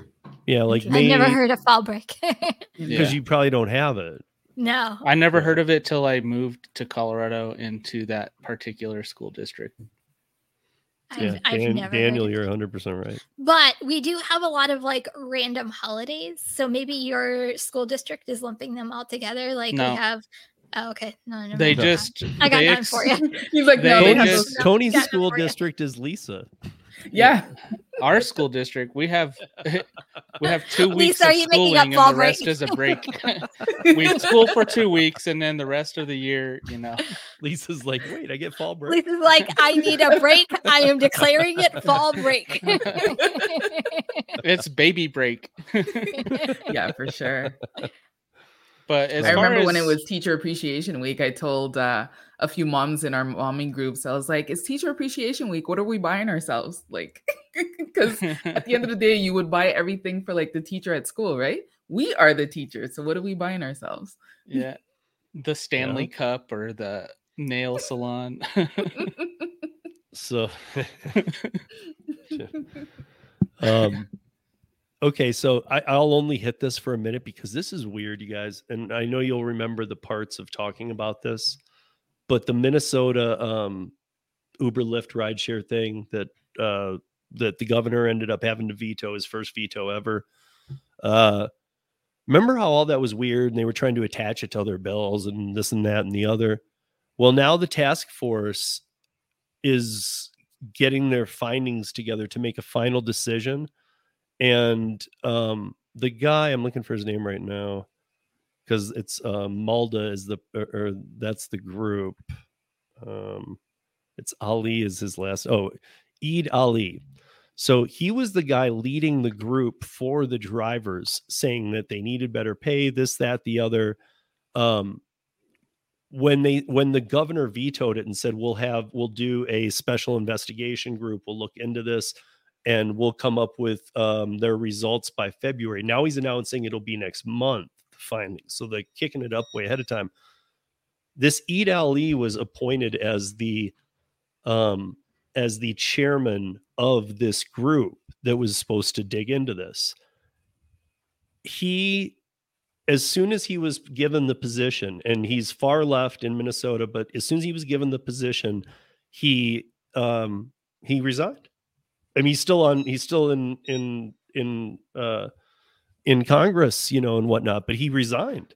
yeah like I've May, never heard of fall break. because Yeah. you probably don't have it no. I never heard of it till I moved to Colorado into that particular school district. I've, yeah I've Dan- never daniel heard you're 100% right But we do have a lot of like random holidays. So maybe your school district is lumping them all together. Like No. we have oh, okay. No, no, no. They no. just I got they none ex- for you. He's like, no, They they have Tony's, just- those- Tony's Got it school for you. district is Lisa. Yeah. Our school district, we have we have two weeks Lisa, are of you making up schooling and fall the rest is a break. we school for two weeks and then the rest of the year, you know. Lisa's like, wait, I get fall break. Lisa's like, I need a break. I am declaring it fall break. It's baby break. Yeah, for sure. But as I far remember when it was Teacher Appreciation Week, I told uh, a few moms in our momming groups, I was like, it's Teacher Appreciation Week. What are we buying ourselves? Like, because at the end of the day, you would buy everything for like the teacher at school, right? We are the teachers. So what are we buying ourselves? yeah, the Stanley Cup or the nail salon. So, um, okay, so I, I'll only hit this for a minute because this is weird, you guys, and I know you'll remember the parts of talking about this, but the Minnesota um, Uber Lyft rideshare thing that uh, that the governor ended up having to veto his first veto ever. Uh, remember how all that was weird and they were trying to attach it to other bills and this and that and the other. Well, now the task force is getting their findings together to make a final decision. And um, the guy, I'm looking for his name right now because it's uh, MULDA is the or, or that's the group. Um, it's Ali is his last. Oh, Eid Ali. So he was the guy leading the group for the drivers, saying that they needed better pay, this, that, the other. Um, when they when the governor vetoed it and said we'll have we'll do a special investigation group, we'll look into this, and we'll come up with um, their results by February. Now he's announcing it'll be next month. Findings, so they're kicking it up way ahead of time. This Eid Ali was appointed as the um, as the chairman of this group that was supposed to dig into this. He, as soon as he was given the position, and he's far left in Minnesota, but as soon as he was given the position, he um, he resigned. I mean, he's still on. He's still in in in uh, in Congress, you know, and whatnot. But he resigned,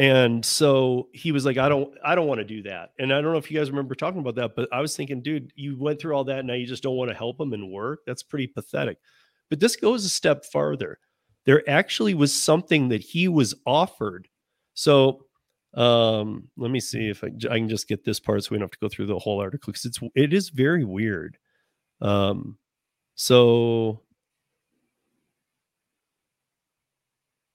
and so he was like i don't i don't want to do that. And i don't know if you guys remember talking about that but i was thinking dude you went through all that now you just don't want to help him and work? That's pretty pathetic. But this goes a step farther. There actually was something that he was offered. So um let me see if I, I can just get this part so we don't have to go through the whole article because it's it is very weird. Um so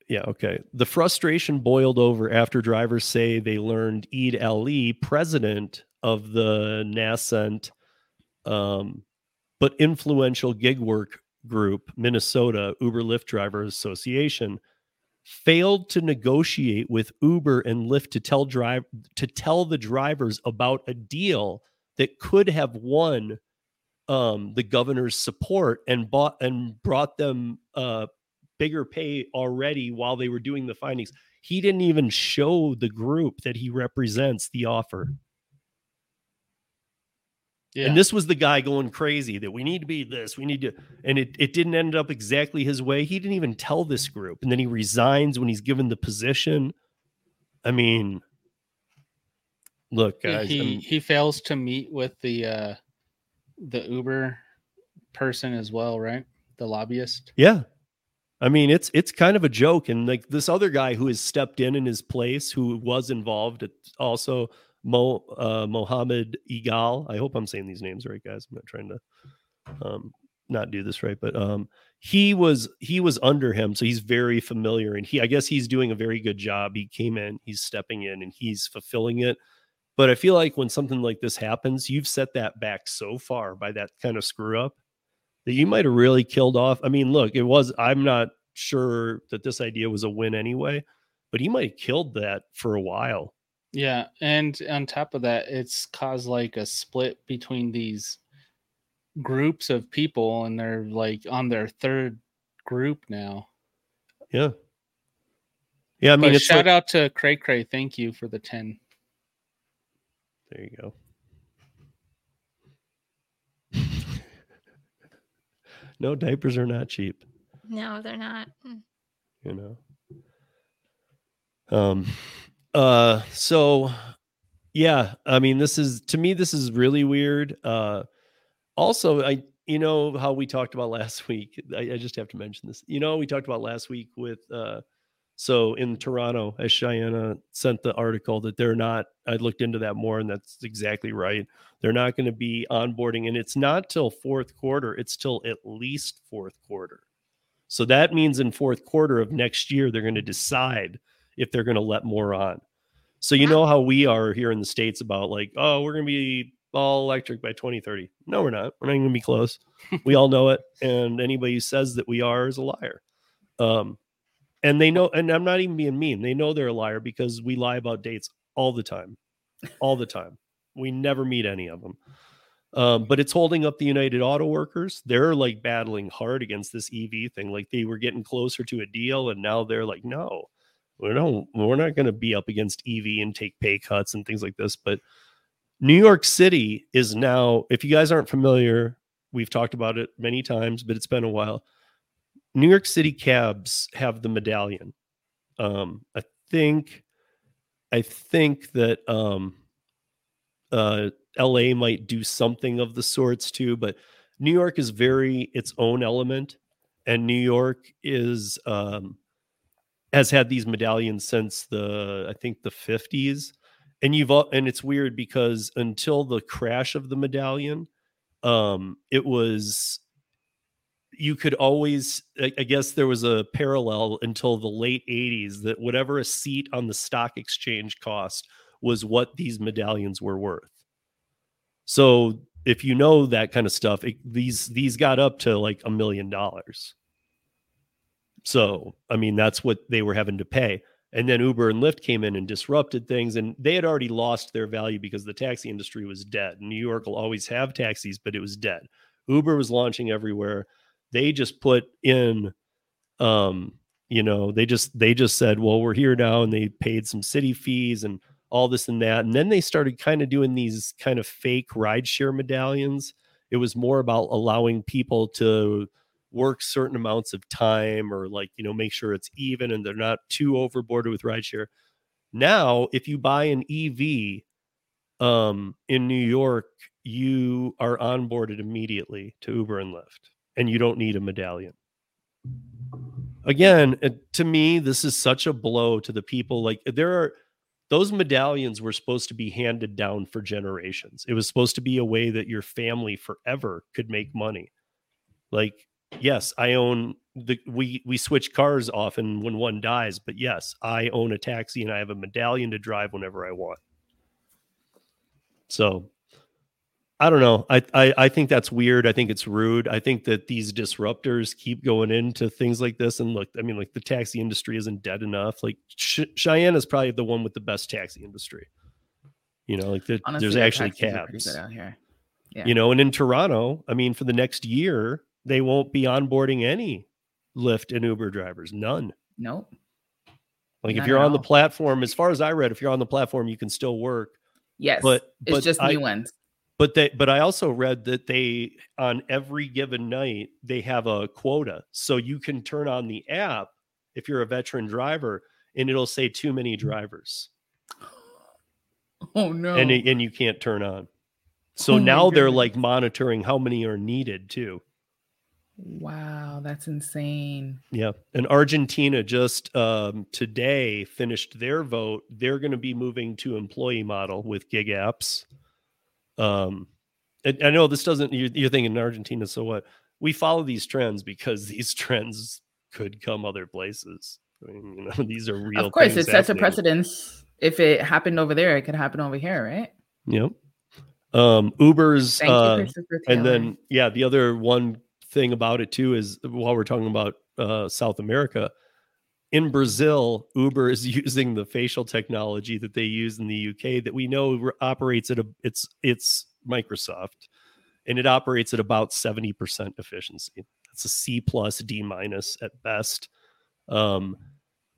Yeah, okay. The frustration boiled over after drivers say they learned Eid Ali, president of the nascent um, but influential gig work group, Minnesota Uber Lyft Drivers Association, failed to negotiate with Uber and Lyft to tell drive to tell the drivers about a deal that could have won um, the governor's support and bought and brought them uh, bigger pay already while they were doing the findings. He didn't even show the group that he represents the offer. Yeah. And this was the guy going crazy that we need to be this, we need to, and it, it didn't end up exactly his way. He didn't even tell this group. And then he resigns when he's given the position. I mean, look, guys. He he fails to meet with the uh the Uber person as well, right? The lobbyist. Yeah. I mean, it's it's kind of a joke, and like this other guy who has stepped in in his place, who was involved, it's also Mo uh, Mohammed Igal. I hope I'm saying these names right, guys. I'm not trying to um, not do this right, but um, he was he was under him, so he's very familiar, and he I guess he's doing a very good job. He came in, he's stepping in, and he's fulfilling it. But I feel like when something like this happens, you've set that back so far by that kind of screw up that you might have really killed off. I mean, look, it was, I'm not sure that this idea was a win anyway, but he might have killed that for a while. Yeah. And on top of that, it's caused like a split between these groups of people, and they're like on their third group now. Yeah. Yeah. I mean, shout like, out to Cray Cray. Thank you for the 10. There you go. No, diapers are not cheap. No, they're not. Hmm. You know. Um uh so yeah, I mean this is to me this is really weird. Uh also I you know how we talked about last week. I, I just have to mention this. You know, we talked about last week with uh so in Toronto, as Cheyenne sent the article that they're not, I looked into that more, and that's exactly right. They're not going to be onboarding, and it's not till fourth quarter. It's till at least fourth quarter. So that means in fourth quarter of next year, they're going to decide if they're going to let more on. So you know how we are here in the states about like, oh, we're going to be all electric by 2030. No, we're not. We're not going to be close. we all know it, and anybody who says that we are is a liar. Um, and they know and i'm not even being mean they know they're a liar because we lie about dates all the time all the time. We never meet any of them um, but it's holding up the united auto workers. They're like battling hard against this ev thing like they were getting closer to a deal and now they're like no we don't we're not going to be up against ev and take pay cuts and things like this. But new york city is now if you guys aren't familiar we've talked about it many times but it's been a while New York City cabs have the medallion. Um, I think, I think that um, uh, LA might do something of the sorts too, but New York is very its own element, and New York is um, has had these medallions since the I think the fifties, and you've and it's weird because until the crash of the medallion, um, it was you could always i guess there was a parallel until the late 80s that whatever a seat on the stock exchange cost was what these medallions were worth. So if you know that kind of stuff it, these these got up to like a million dollars. So i mean that's what they were having to pay. And then uber and lyft came in and disrupted things and they had already lost their value because the taxi industry was dead. New york will always have taxis but it was dead. Uber was launching everywhere they just put in um you know they just they just said well we're here now and they paid some city fees and all this and that. And then they started kind of doing these kind of fake rideshare medallions. It was more about allowing people to work certain amounts of time or like you know make sure it's even and they're not too overboarded with rideshare. Now, if you buy an EV um, in New York, you are onboarded immediately to Uber and Lyft, and you don't need a medallion. Again, to me, this is such a blow to the people. Like there are those medallions were supposed to be handed down for generations. It was supposed to be a way that your family forever could make money. Like, yes, I own the we we switch cars often when one dies, but yes, I own a taxi and I have a medallion to drive whenever I want. So I don't know. I, I I think that's weird. I think it's rude. I think that these disruptors keep going into things like this. And look, I mean, like the taxi industry isn't dead enough. Like Ch- Cheyenne is probably the one with the best taxi industry. You know, like the, Honestly, there's our actually cabs. out here. Yeah. You know, and in Toronto, I mean, for the next year, they won't be onboarding any Lyft and Uber drivers. None. Nope. Like None if you're on the platform, as far as I read, if you're on the platform, you can still work. Yes. But it's but just I, new ones. But they but I also read that they on every given night they have a quota. So you can turn on the app if you're a veteran driver and it'll say too many drivers Oh no. and and you can't turn on. So Oh now they're like monitoring how many are needed too. wow, that's insane. Yeah. And Argentina just um, today finished their vote. They're going to be moving to employee model with gig apps. Um, I know this doesn't, you're, you're thinking Argentina, so what? We follow these trends because these trends could come other places. I mean, you know, these are real of course, it sets a precedence. If it happened over there, it could happen over here, right? Yep. Um, Uber's, Thank uh, and then yeah the other one thing about it too is while we're talking about uh, south america in brazil uber is using the facial technology that they use in the uk that we know operates at a it's it's microsoft and it operates at about 70% efficiency that's a c plus d minus at best um,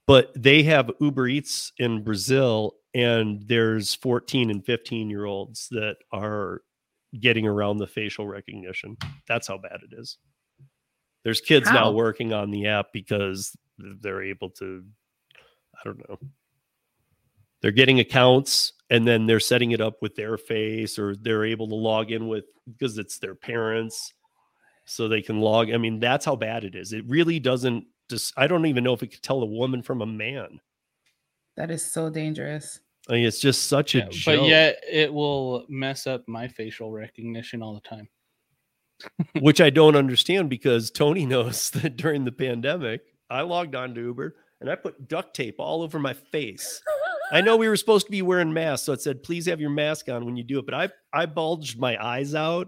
but they have uber eats in brazil and there's 14 and 15 year olds that are getting around the facial recognition. That's how bad it is. There's kids now working on the app because they're able to, I don't know. They're getting accounts and then they're setting it up with their face or they're able to log in with because it's their parents so they can log. I mean, that's how bad it is. It really doesn't just, I don't even know if it could tell a woman from a man. that is so dangerous. I mean, it's just such a Yeah, joke. but yet it will mess up my facial recognition all the time. which I don't understand because Tony knows that during the pandemic, I logged on to Uber and I put duct tape all over my face. I know we were supposed to be wearing masks, so it said, "Please have your mask on when you do it." But I I bulged my eyes out.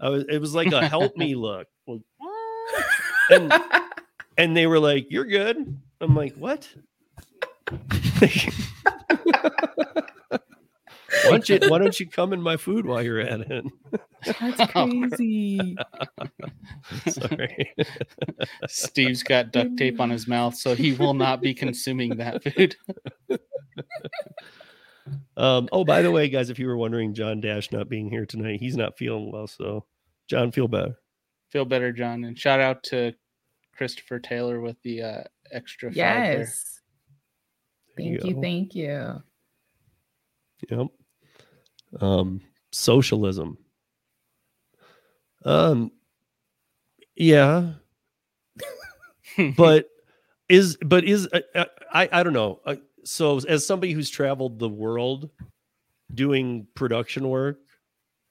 I was, it was like a help me look, Like, and and they were like, "You're good." I'm like, "What?" Why don't you Why don't you come in my food while you're at it? That's crazy. Sorry. Steve's got duct tape on his mouth, so he will not be consuming that food. Um, oh, by the way, guys, if you were wondering, John Dash not being here tonight, he's not feeling well. So, John, feel better. Feel better, John. And shout out to Christopher Taylor with the uh, extra yes. There Thank you. go. Thank you. Yep. Um, socialism. Um, yeah, but is but is uh, uh, I I don't know. Uh, so as somebody who's traveled the world doing production work,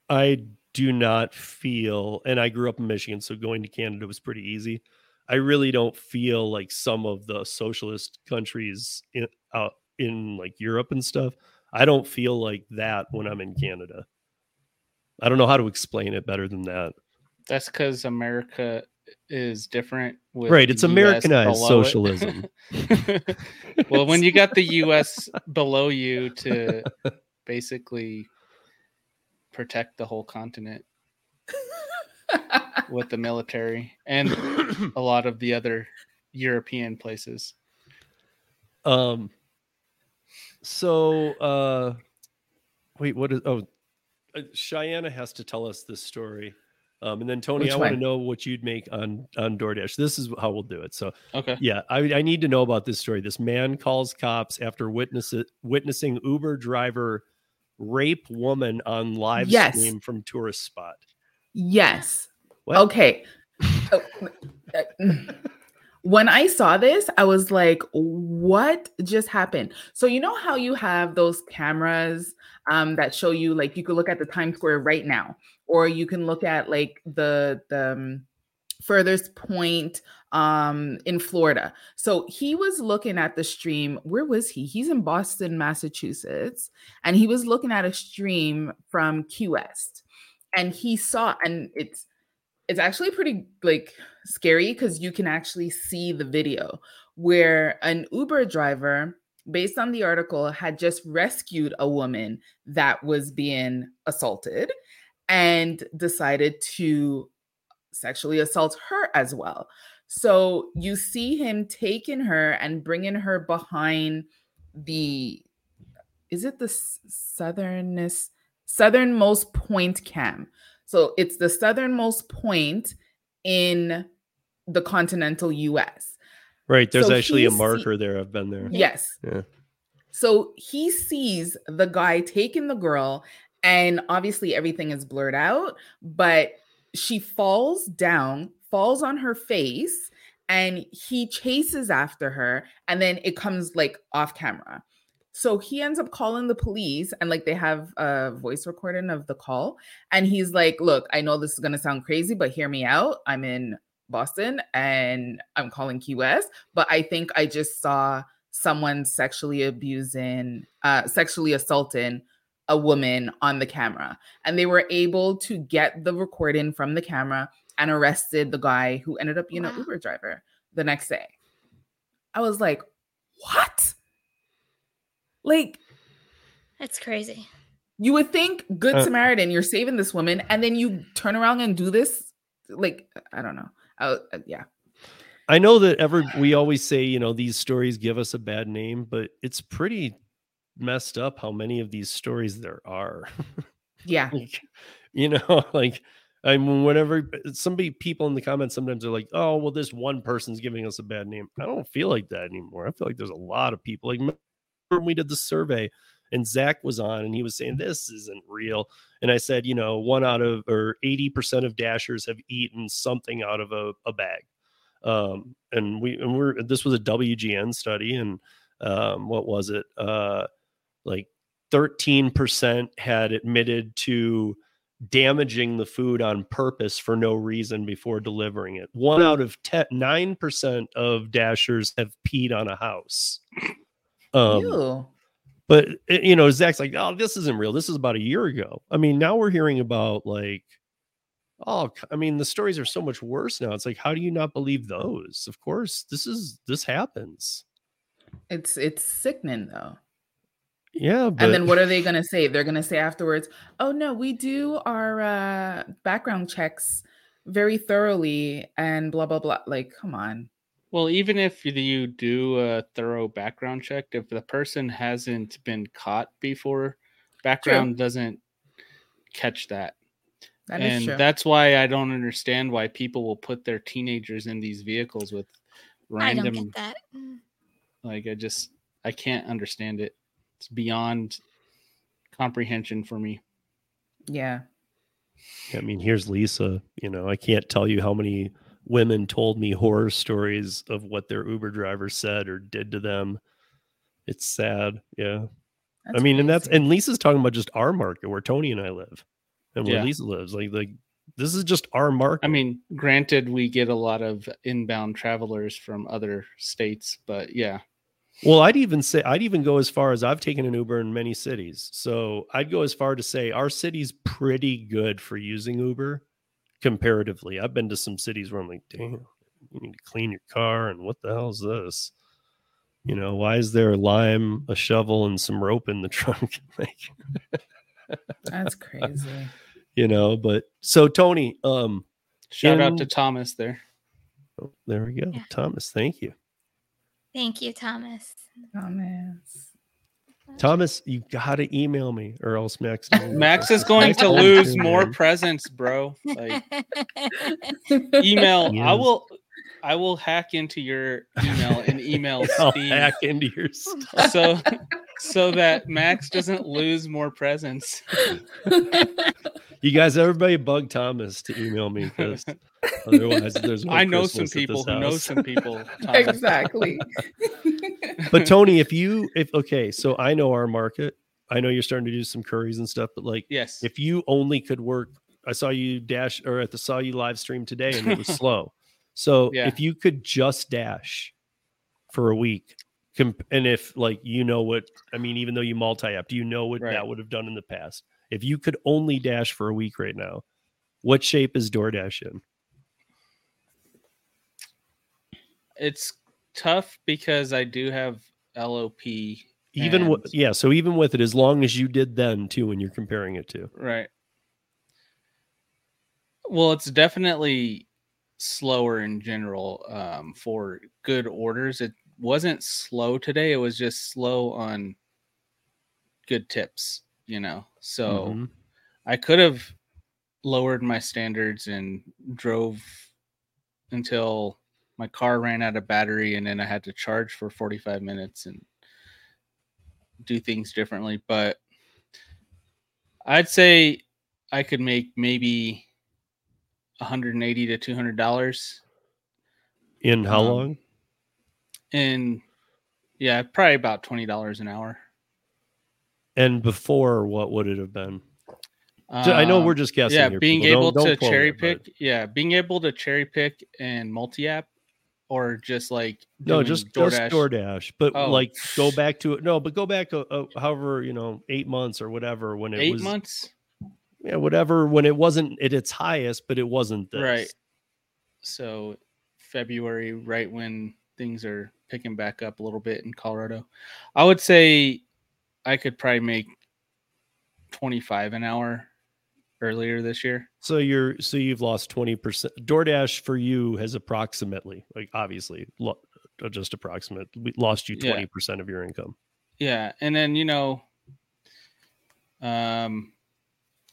I do not feel, and I grew up in Michigan, so going to Canada was pretty easy. I really don't feel like some of the socialist countries in out in like Europe and stuff. I don't feel like that when I'm in Canada. I don't know how to explain it better than that. That's because America is different. With Right, it's Americanized below it. socialism. well, when you got the U.S. below you to basically protect the whole continent with the military and a lot of the other European places. Um. So, uh, wait, what is? Oh, uh, Cheyenne has to tell us this story. Um, and then Tony, Which I want to know what you'd make on on DoorDash. This is how we'll do it. So Okay. yeah, I, I need to know about this story. This man calls cops after witness witnessing Uber driver rape woman on live Yes. stream from tourist spot. Yes. What? Okay. Oh, uh, when I saw this, I was like, what just happened? So, you know how you have those cameras um, that show you, like, you could look at the Times Square right now, or you can look at, like, the, the um, furthest point um, in Florida. So, he was looking at the stream. Where was he? He's in Boston, Massachusetts, and he was looking at a stream from Key West and he saw and it's it's actually pretty like scary because you can actually see the video where an uber driver based on the article had just rescued a woman that was being assaulted and decided to sexually assault her as well. So you see him taking her and bringing her behind the is it the southernest southernmost point cam so it's the southernmost point in the continental US. Right. There's So actually a he see- marker there. I've been there. Yes. Yeah. So he sees the guy taking the girl, and obviously everything is blurred out, but she falls down, falls on her face, and he chases after her, and then it comes like off camera. So he ends up calling the police, and like they have a voice recording of the call, and he's like, Look, I know this is gonna sound crazy, but hear me out. I'm in Boston and I'm calling Key West, but I think I just saw someone sexually abusing, uh, sexually assaulting a woman on the camera. And they were able to get the recording from the camera and arrested the guy who ended up being an Uber driver the next day. I was like, what? Like, That's crazy. you would think Good Uh, Samaritan, you're saving this woman, and then you turn around and do this. Like, I don't know. I, uh, yeah. I know that ever we always say, you know, these stories give us a bad name, but it's pretty messed up how many of these stories there are. Yeah. like, you know, like I mean, whenever somebody people in the comments sometimes are like, "Oh, well, this one person's giving us a bad name." I don't feel like that anymore. I feel like there's a lot of people. Like remember when we did the survey, and Zach was on, and he was saying this isn't real, and I said, you know, one out of or eighty percent of dashers have eaten something out of a, a bag, um, and we and we're this was a WGN study, and um, what was it? Uh, like 13% had admitted to damaging the food on purpose for no reason before delivering it. One out of 10, 9% of dashers have peed on a house. Um, Ew. but you know, Zach's like, oh, this isn't real. This is about a year ago. I mean, now we're hearing about like, oh, I mean, the stories are so much worse now. It's like, how do you not believe those? Of course, this is this happens. It's it's sickening though. Yeah, but and then what are they going to say? They're going to say afterwards, "Oh no, we do our uh, background checks very thoroughly and blah blah blah." Like, come on. Well, even if you do a thorough background check, if the person hasn't been caught before, background doesn't catch that. That is and true. that's why I don't understand why people will put their teenagers in these vehicles with random. I don't random get that. Mm. like I just I can't understand it. It's beyond comprehension for me. yeah. I mean, here's Lisa. You know, I can't tell you how many women told me horror stories of what their Uber driver said or did to them. It's sad. Yeah. I That's mean, and that's and Lisa's talking about just our market where Tony and I live and where Yeah. Lisa lives. Like, like this is just our market. I mean, granted, we get a lot of inbound travelers from other states, but yeah, Well, I'd even say I'd even go as far as I've taken an Uber in many cities. So I'd go as far to say our city's pretty good for using Uber comparatively. I've been to some cities where I'm like, damn, you need to clean your car and what the hell is this? You know, why is there a lime, a shovel, and some rope in the trunk? like, That's crazy. you know, but so Tony, um, shout out to Thomas there. oh, there we go. Yeah. Thomas, thank you. Thank you, Thomas. Thomas. Thomas, you gotta email me or else Max. Max is going to lose more man. presents, bro. Like email, I will I will hack into your email and email I'll Steve hack into your stuff. so so that Max doesn't lose more presents. You guys, everybody bug Thomas to email me because otherwise there's no I know some Christmas at people this who know some people. Thomas. exactly. But Tony, if you if okay, so I know our market. I know you're starting to do some Curris and stuff, but like Yes. if you only could work, I saw you dash or at the saw you live stream today and it was slow. So Yeah. if you could just dash for a week, comp- and if like you know what I mean, even though you multi app, do you know what Right. that would have done in the past? If you could only dash for a week right now, what shape is DoorDash in? it's tough because I do have LOP. Even with And- yeah, so even with it, as long as you did then too, when you're comparing it to. Right. Well, it's definitely slower in general um, for good orders. It wasn't slow today. It was just slow on good tips, you know. So Mhm. I could have lowered my standards and drove until my car ran out of battery and then I had to charge for 45 minutes and do things differently. But I'd say I could make maybe 180 to 200 dollars in how Um, long? in yeah, probably about 20 dollars an hour. And before, what would it have been? I know Um, we're just guessing. yeah here, being people. able Don't- to don't quote cherry it, but- pick yeah being able to cherry pick and multi-app or just like No, just DoorDash. just DoorDash. But Oh. like, go back to it. No, but go back. Uh, uh, however, you know, eight months or whatever when it eight was. months Yeah, whatever when it wasn't at its highest, but it wasn't this. Right. so february right when things are picking back up a little bit in colorado i would say i could probably make 25 an hour earlier this year So you're so you've lost twenty percent. DoorDash for you has approximately, like obviously, lo- uh, just approximate, we lost you twenty percent of your income. yeah and then you know um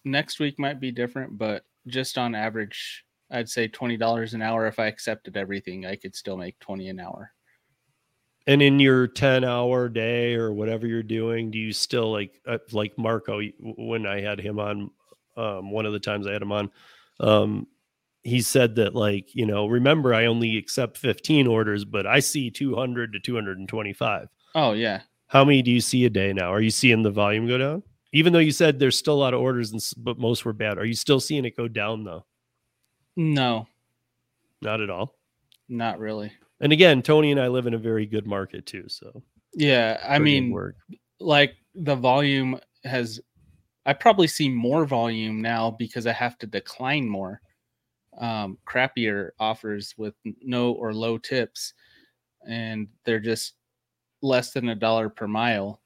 next week might be different but just on average i'd say $20 an hour if i accepted everything i could still make 20 an hour And in your ten hour day or whatever you're doing, do you still like uh, like Marco when I had him on? Um, one of the times I had him on, um, he said that like you know, remember I only accept fifteen orders, but I see two hundred to two hundred and twenty five. oh yeah How many do you see a day now? Are you seeing the volume go down? Even though you said there's still a lot of orders, and, but most were bad. Are you still seeing it go down though? no Not at all. not really And again, Tony and I live in a very good market too. So yeah i mean work. like the volume has i probably see more volume now because i have to decline more um crappier offers with no or low tips and they're just less than a dollar per mile.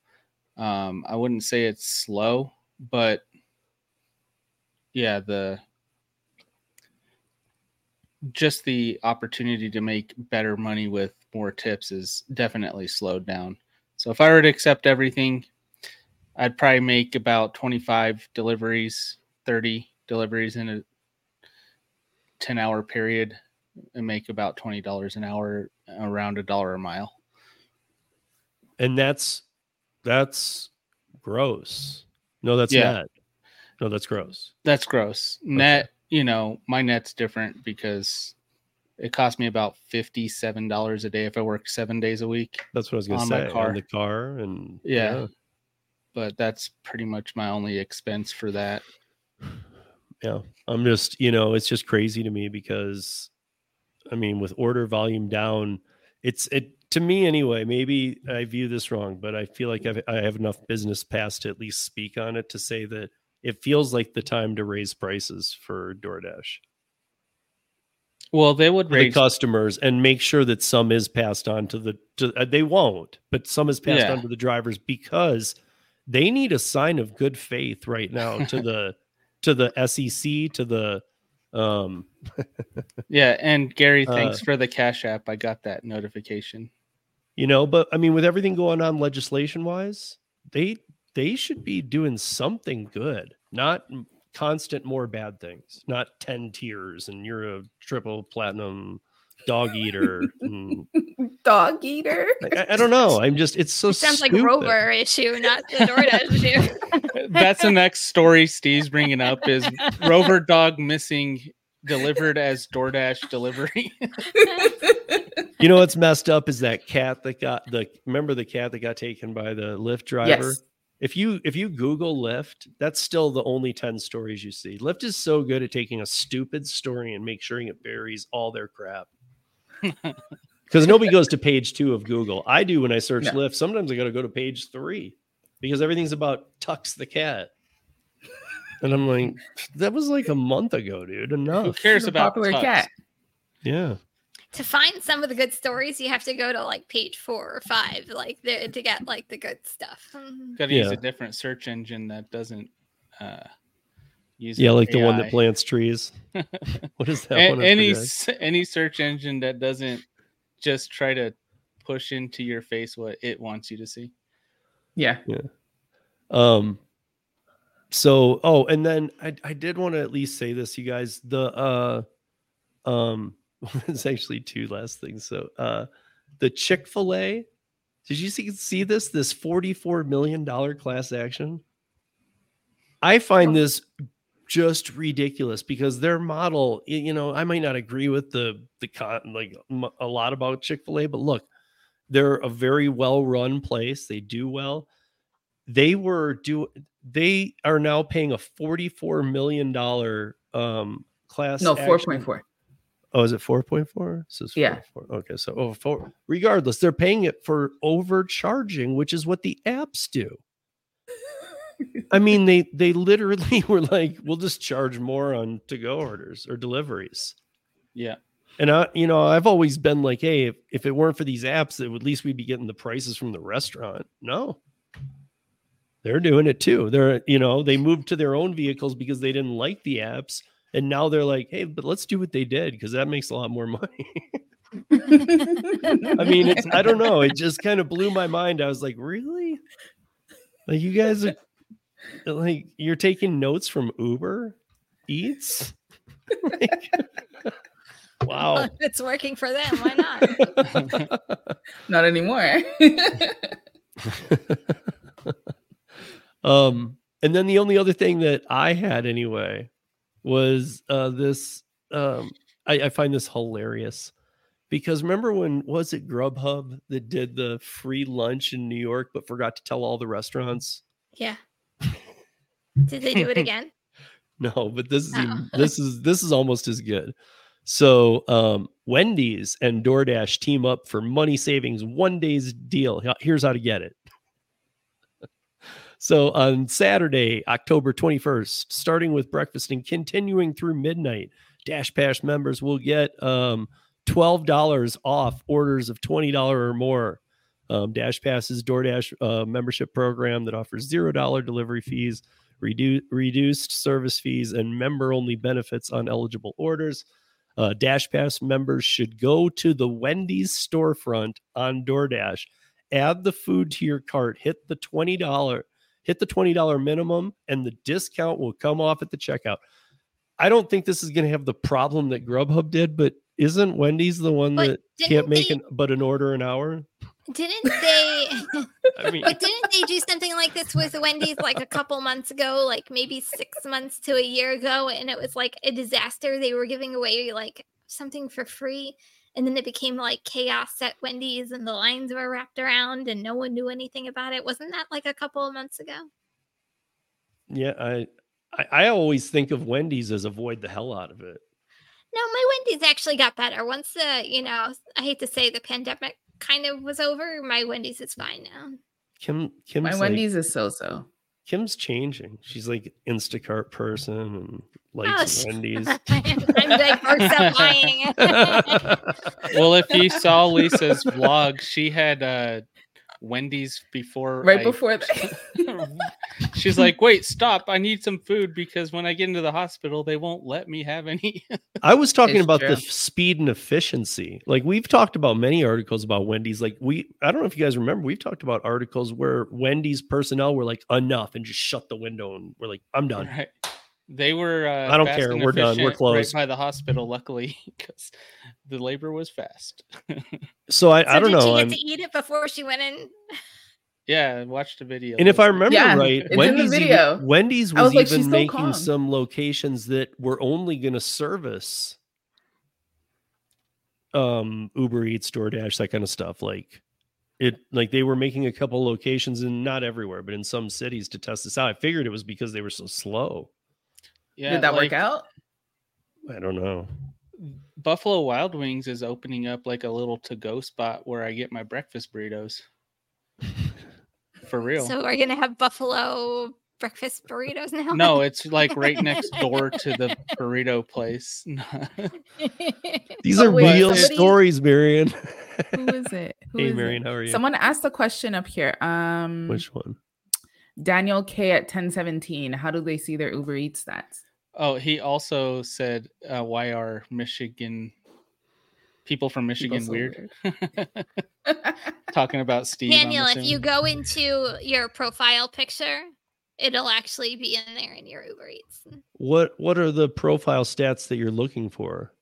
Um i wouldn't say it's slow but yeah the just the opportunity to make better money with more tips is definitely slowed down. So if I were to accept everything, I'd probably make about 25 deliveries, 30 deliveries in a 10 hour period and make about $20 an hour, around a dollar a mile. and that's that's gross. No, that's Yeah. net. No, that's gross. That's gross. Net, you know, my net's different because it cost me about $57 a day if I work seven days a week. That's what I was gonna say. On my car. On the car and Yeah. But that's pretty much my only expense for that. yeah i'm just you know it's just crazy to me because i mean with order volume down it's it to me anyway maybe i view this wrong but i feel like I've, i have enough business past to at least speak on it to say that it feels like the time to raise prices for doordash Well, they would for the raise customers and make sure that some is passed on to the to, uh, they won't but some is passed Yeah. on to the drivers because they need a sign of good faith right now to the to the sec to the um Yeah, and Gary, Uh, thanks for the Cash App. I got that notification. you know but i mean with everything going on legislation wise they they should be doing something good, not constant more bad things, not 10 tiers and you're a triple platinum dog eater. and- Dog eater. I, I don't know. I'm just it's so It sounds like. Rover issue, not the DoorDash issue. That's the next story Steve's bringing up is Rover dog missing delivered as DoorDash delivery. You know what's messed up is that cat that got the remember the cat that got taken by the Lyft driver. yes. If you if you Google Lyft, that's still the only 10 stories you see. Lyft is so good at taking a stupid story and make sure it buries all their crap. Because nobody goes to page two of Google. I do when I search No. Lyft. Sometimes I gotta go to page three because everything's about Tux the cat. And I'm like, that was like a month ago, dude. Enough. Who cares She's about popular Tux? cat. Yeah. to find some of the good stories, you have to go to like page four or five, like the, to get like the good stuff. Got to use a different search engine that doesn't uh, use. Yeah, like the one that plants trees. What is that A- one? Any s- any search engine that doesn't just try to push into your face what it wants you to see. Yeah. Yeah. Um so oh and then I I did want to at least say this, you guys. The uh um it's actually two last things. So uh the Chick-fil-A, did you see see this? This $44 million class action? I find this just ridiculous because their model, you know, I might not agree with the the con like a lot about Chick-fil-A, but look, they're a very well-run place. They do well they were do they are now paying a 44 million dollar um class No, four point four. oh is it 4.4 so it's Yeah. 4.4. okay so oh, four. regardless they're paying it for overcharging which is what the apps do i mean they they literally were like we'll just charge more on to go orders or deliveries Yeah. and I, you know, I've always been like, hey, if, if it weren't for these apps, at least we'd be getting the prices from the restaurant. No, they're doing it too. They're, you know, they moved to their own vehicles because they didn't like the apps, and now they're like, hey, but let's do what they did because that makes a lot more money. I mean, it's, I don't know. It just kind of blew my mind. I was like, really? Like, you guys are like, you're taking notes from Uber Eats? Like, wow. Well, it's working for them, why not? Not anymore. um and then the only other thing that i had anyway was uh this um i, I find this hilarious because remember when was it grubhub that did the free lunch in new york but forgot to tell all the restaurants yeah. Did they do it again? no but this is Oh. even, this is this is almost as good so um wendy's and doordash team up for money savings one day's deal here's how to get it So on Saturday, October 21st, starting with breakfast and continuing through midnight, Dash Pass members will get um, $12 off orders of $20 or more. Um, Dash Pass is DoorDash uh, membership program that offers $0 delivery fees, redu- reduced service fees, and member only benefits on eligible orders. Uh, Dash Pass members should go to the Wendy's storefront on DoorDash, add the food to your cart, hit the $20 hit the $20 minimum and the discount will come off at the checkout. I don't think this is going to have the problem that Grubhub did, but isn't Wendy's the one But that can't make they- an, but an order an hour? Didn't they? I mean, But didn't they do something like this with Wendy's like a couple months ago, like maybe six months to a year ago? And it was like a disaster. They were giving away like something for free. And then it became like chaos at Wendy's and the lines were wrapped around and no one knew anything about it. Wasn't that like a couple of months ago? yeah, I, I I always think of Wendy's as avoid the hell out of it. No, my Wendy's actually got better. Once the, you know, I hate to say the pandemic kind of was over, my Wendy's is fine now. Kim Kim's My like- Wendy's is so so. Kim's changing. She's like Instacart person and Oh, likes sh- Wendy's. I'm diversifying. Well, if you saw Lisa's vlog, she had uh, Wendy's before right I- before that. She's like, "Wait, stop! I need some food because when I get into the hospital, they won't let me have any." I was talking It's about the true. f- speed and efficiency. Like we've talked about many articles about Wendy's. Like we, I don't know if you guys remember, we've talked about articles where Wendy's personnel were like enough and just shut the window and we're like, I'm done. Right. They were. Uh, I don't care, we're done, we're efficient closed. Right by the hospital, luckily, because the labor was fast. So I, So I don't did know. she get I'm, to eat it before she went in? yeah, I watched the video. and if I remember Yeah, right, it's in Wendy's, even- Wendy's was, was like, even making calm. some locations that were only going to service um Uber Eats, DoorDash, that kind of stuff. Like it, like they were making a couple locations and not everywhere, but in some cities to test this out. I figured it was because they were so slow. Yeah, Did that like, work out? I don't know. Buffalo Wild Wings is opening up like a little to-go spot where I get my breakfast burritos. For real. So we're gonna have buffalo breakfast burritos now. no, it's like right next door to the burrito place. These Oh, are wait, real somebody- stories, Marion. Who is it? Who hey, is it? Marion, how are you? Someone asked a question up here. Um, Which one? Daniel K at 1017. How do they see their Uber Eats stats? Oh, he also said, uh, "Why are Michigan people from People Michigan so weird?" Talking about Steve. Daniel, if you go into your profile picture, it'll actually be in there in your Uber Eats. What What are the profile stats that you're looking for?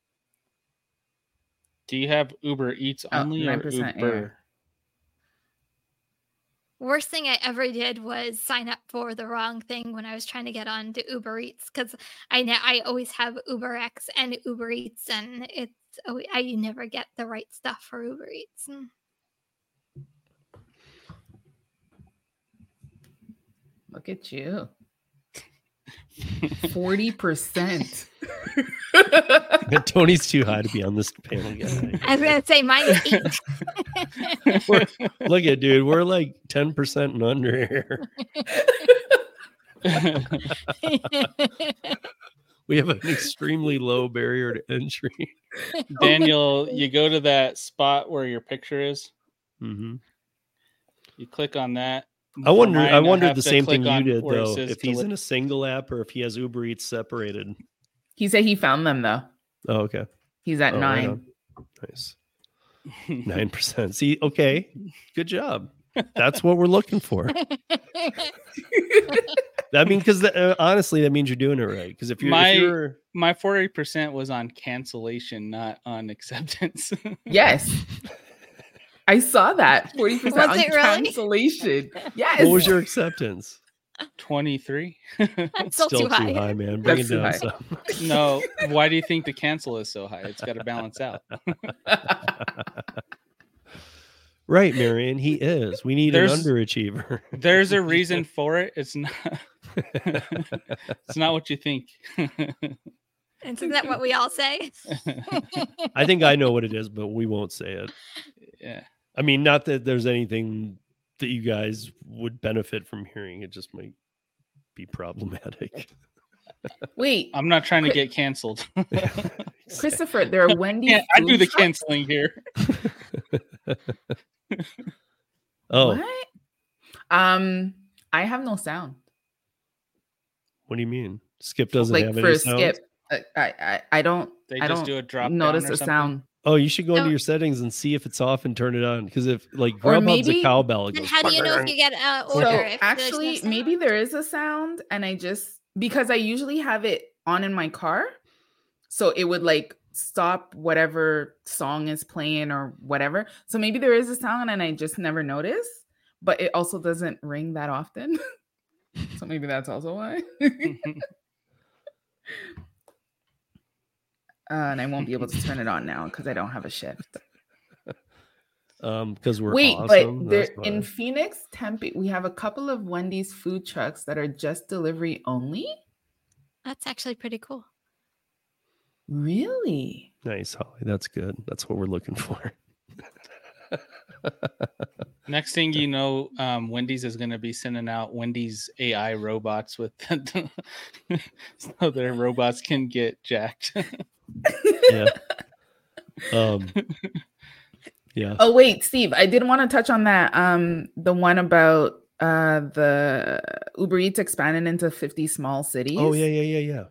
do you have Uber Eats Oh, only or 9% air. Uber? Worst thing I ever did was sign up for the wrong thing when I was trying to get on to Uber Eats because I know I always have Uber X and Uber Eats, and it's I never get the right stuff for Uber Eats. Mm. Look at you. 40%. But Tony's too high to be on this panel. Guy. I was gonna say mine is eight. Look at dude, we're like ten percent and under here. We have an extremely low barrier to entry. Daniel, you go to that spot where your picture is. hmm You click on that. I wonder. mine, I wondered have the same thing you did though. If he's deli- in a single app or if he has Uber Eats separated. he said he found them though. Oh, okay. He's at Oh, right nine. Nice. Nine percent. See, okay, good job. That's what we're looking for. I mean, because uh, honestly, that means you're doing it right. Because if you're, My- if you're My forty percent was on cancellation, not on acceptance. Yes. I saw that. 40% Was on it really? cancellation. Yes. what was your acceptance? Twenty three. That's still, too high. man. Bring That's it down high. some. no, why do you think the cancel is so high? It's got to balance out. Right, Marion. He is. We need There's- an underachiever. There's a reason for it. It's not. it's not what you think. Isn't that what we all say? I think I know what it is, but we won't say it. yeah. I mean, not that there's anything that you guys would benefit from hearing. It just might be problematic. Wait, I'm not trying to get canceled. Christopher, there are Wendy's. Yeah, I do the trucks? canceling here. oh, What? Um, I have no sound. what do you mean? Skip doesn't like have for any a sounds? skip. I, I I- I don't. They I just don't do a drop notice down or a something? sound. Oh, you should go into your settings and see if it's off and turn it on. Because if like Or Grubhub's a cowbell, it Then goes how do you know if you get an order? So if there's no actually, maybe there is a sound, and I just because I usually have it on in my car, so it would like stop whatever song is playing or whatever. So maybe there is a sound, and I just never notice. But it also doesn't ring that often. so maybe that's also why. Uh, and I won't be able to turn it on now because I don't have a shift. um because we're Wait, awesome. but there in. Phoenix, Tempe, we have a couple of Wendy's food trucks that are just delivery only. That's actually pretty cool. Really? nice, Holly. That's good. That's what we're looking for. Next thing you know, um, Wendy's is going to be sending out Wendy's AI robots with so their robots can get jacked. Yeah. Um Yeah. Oh wait, Steve, I did want to touch on that. Um, the one about uh the Uber Eats expanding into 50 small cities. Oh yeah, yeah, yeah, yeah.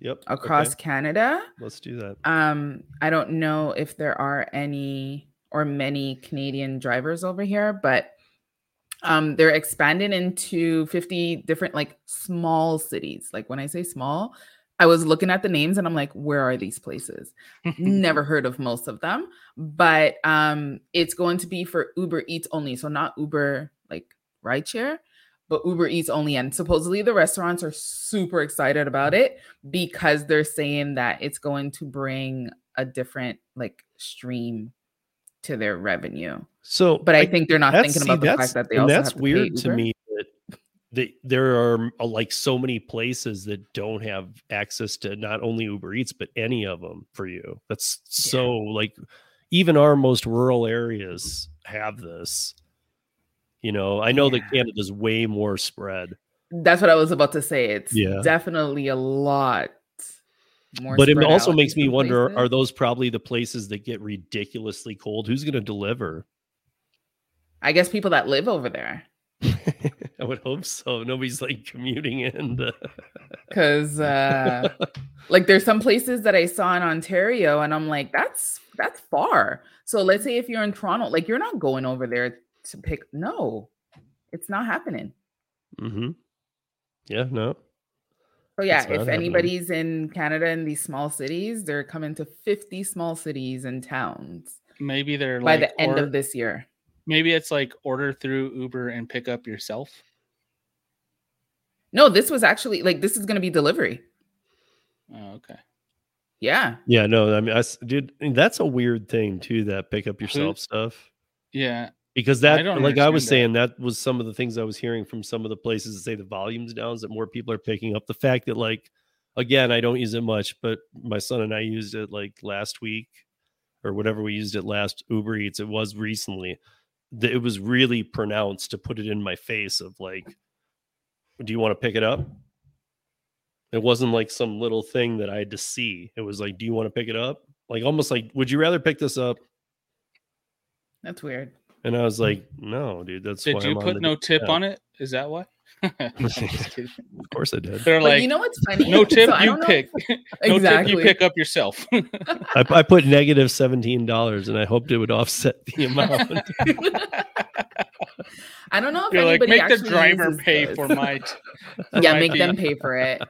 Yep. across Okay, Canada. Let's do that. Um, I don't know if there are any or many Canadian drivers over here, but um, they're expanding into 50 different like small cities. Like when I say small, I was looking at the names and I'm like, where are these places? Never heard of most of them, but um, it's going to be for Uber Eats only. So not Uber like rideshare, but Uber Eats only. And supposedly the restaurants are super excited about it because they're saying that it's going to bring a different like stream to their revenue. So, But I, think they're not thinking about the fact that they also that's have to weird to me they, there are uh, like so many places that don't have access to not only Uber Eats but any of them for you. That's so like even our most rural areas have this. You know, I know that Canada's way more spread, That's what I was about to say. It's Yeah. definitely a lot more. but it also makes me wonder: places. Are those probably the places that get ridiculously cold? Who's going to deliver? I guess people that live over there. I would hope so. Nobody's like commuting in. Because uh like there's some places that I saw in Ontario and I'm like, that's that's far. So let's say if you're in Toronto, like you're not going over there to pick no, it's not happening. hmm Yeah, no. So yeah, It's not if happening. anybody's in Canada in these small cities, they're coming to 50 small cities and towns Maybe they're by like the end or- of this year. Maybe it's like order through Uber and pick up yourself. No, this was actually like this is gonna be delivery. Oh, okay. Yeah. Yeah, no. I mean, I, s- dude, and that's a weird thing too. That pick up yourself stuff. Yeah. Because that, don't like I was understand saying, that was some of the things I was hearing from some of the places that say the volume's down, is that more people are picking up. The fact that, like, again, I don't use it much, but my son and I used it like last week or whatever we used it last Uber Eats. It was recently. That it was really pronounced to put it in my face of like, do you want to pick it up? It wasn't like some little thing that I had to see. It was like, do you want to pick it up? Like almost like, would you rather pick this up? That's weird. And I was hmm. like, no, dude, that's Did why you I'm on put the no tip yeah. on it? Is that why? Just. Of course I did. They're But like, you know what's funny? no tip, So you don't know- pick. no exactly. tip, you pick up yourself. I, I put negative seventeen dollars, and I hoped it would offset the amount. I don't know if You're like, anybody make the driver pay this. for my. t- for yeah, my make fee." them pay for it.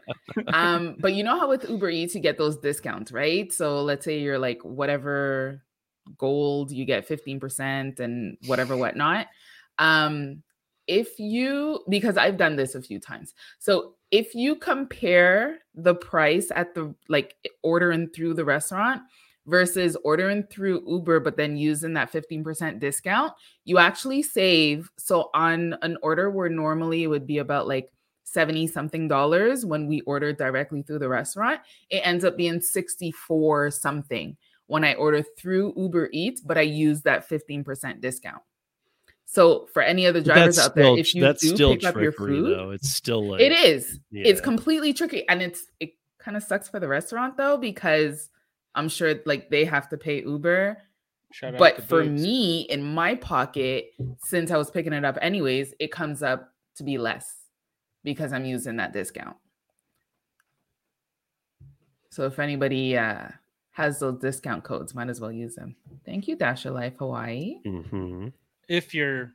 Um, but you know how with Uber Eats you get those discounts, right? So let's say you're like whatever gold, you get 15% and whatever whatnot. Um, if you because I've done this a few times. So if you compare the price at the like ordering through the restaurant versus ordering through Uber, but then using that 15% discount, you actually save. So on an order where normally it would be about like 70 something dollars when we order directly through the restaurant, it ends up being 64 something when I order through Uber Eats, but I use that 15% discount. So for any other drivers that's out there, still, if you that's do still pick up your food, though. It's still like it is. It's completely tricky. And it's it kind of sucks for the restaurant though, because I'm sure like they have to pay Uber. Shout But for Boots. me, in my pocket, since I was picking it up anyways, it comes up to be less because I'm using that discount. So if anybody uh has those discount codes, might as well use them. Thank you, Dasha Life Hawaii. Mhm. If you're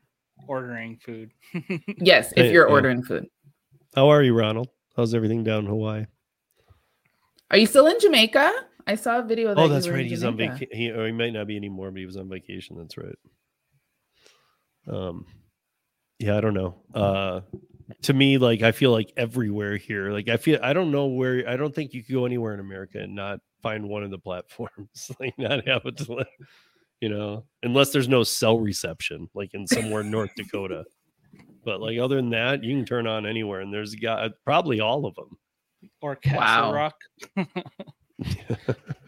ordering food, Yes, if you're yeah. ordering food. How are you, Ronald? How's everything down in Hawaii? Are you still in Jamaica? I saw a video. That Oh, you that's were in right. He's on vacation. He, or he might not be anymore, but he was on vacation. That's right. Um, yeah, I don't know. Uh, to me, like I feel like everywhere here, like I feel I don't know where. I don't think you could go anywhere in America and not find one of the platforms, like not have it, to, you know, unless there's no cell reception, like in somewhere in North Dakota. But like other than that, you can turn on anywhere, and there's a guy, probably all of them. or Castle Wow. Rock.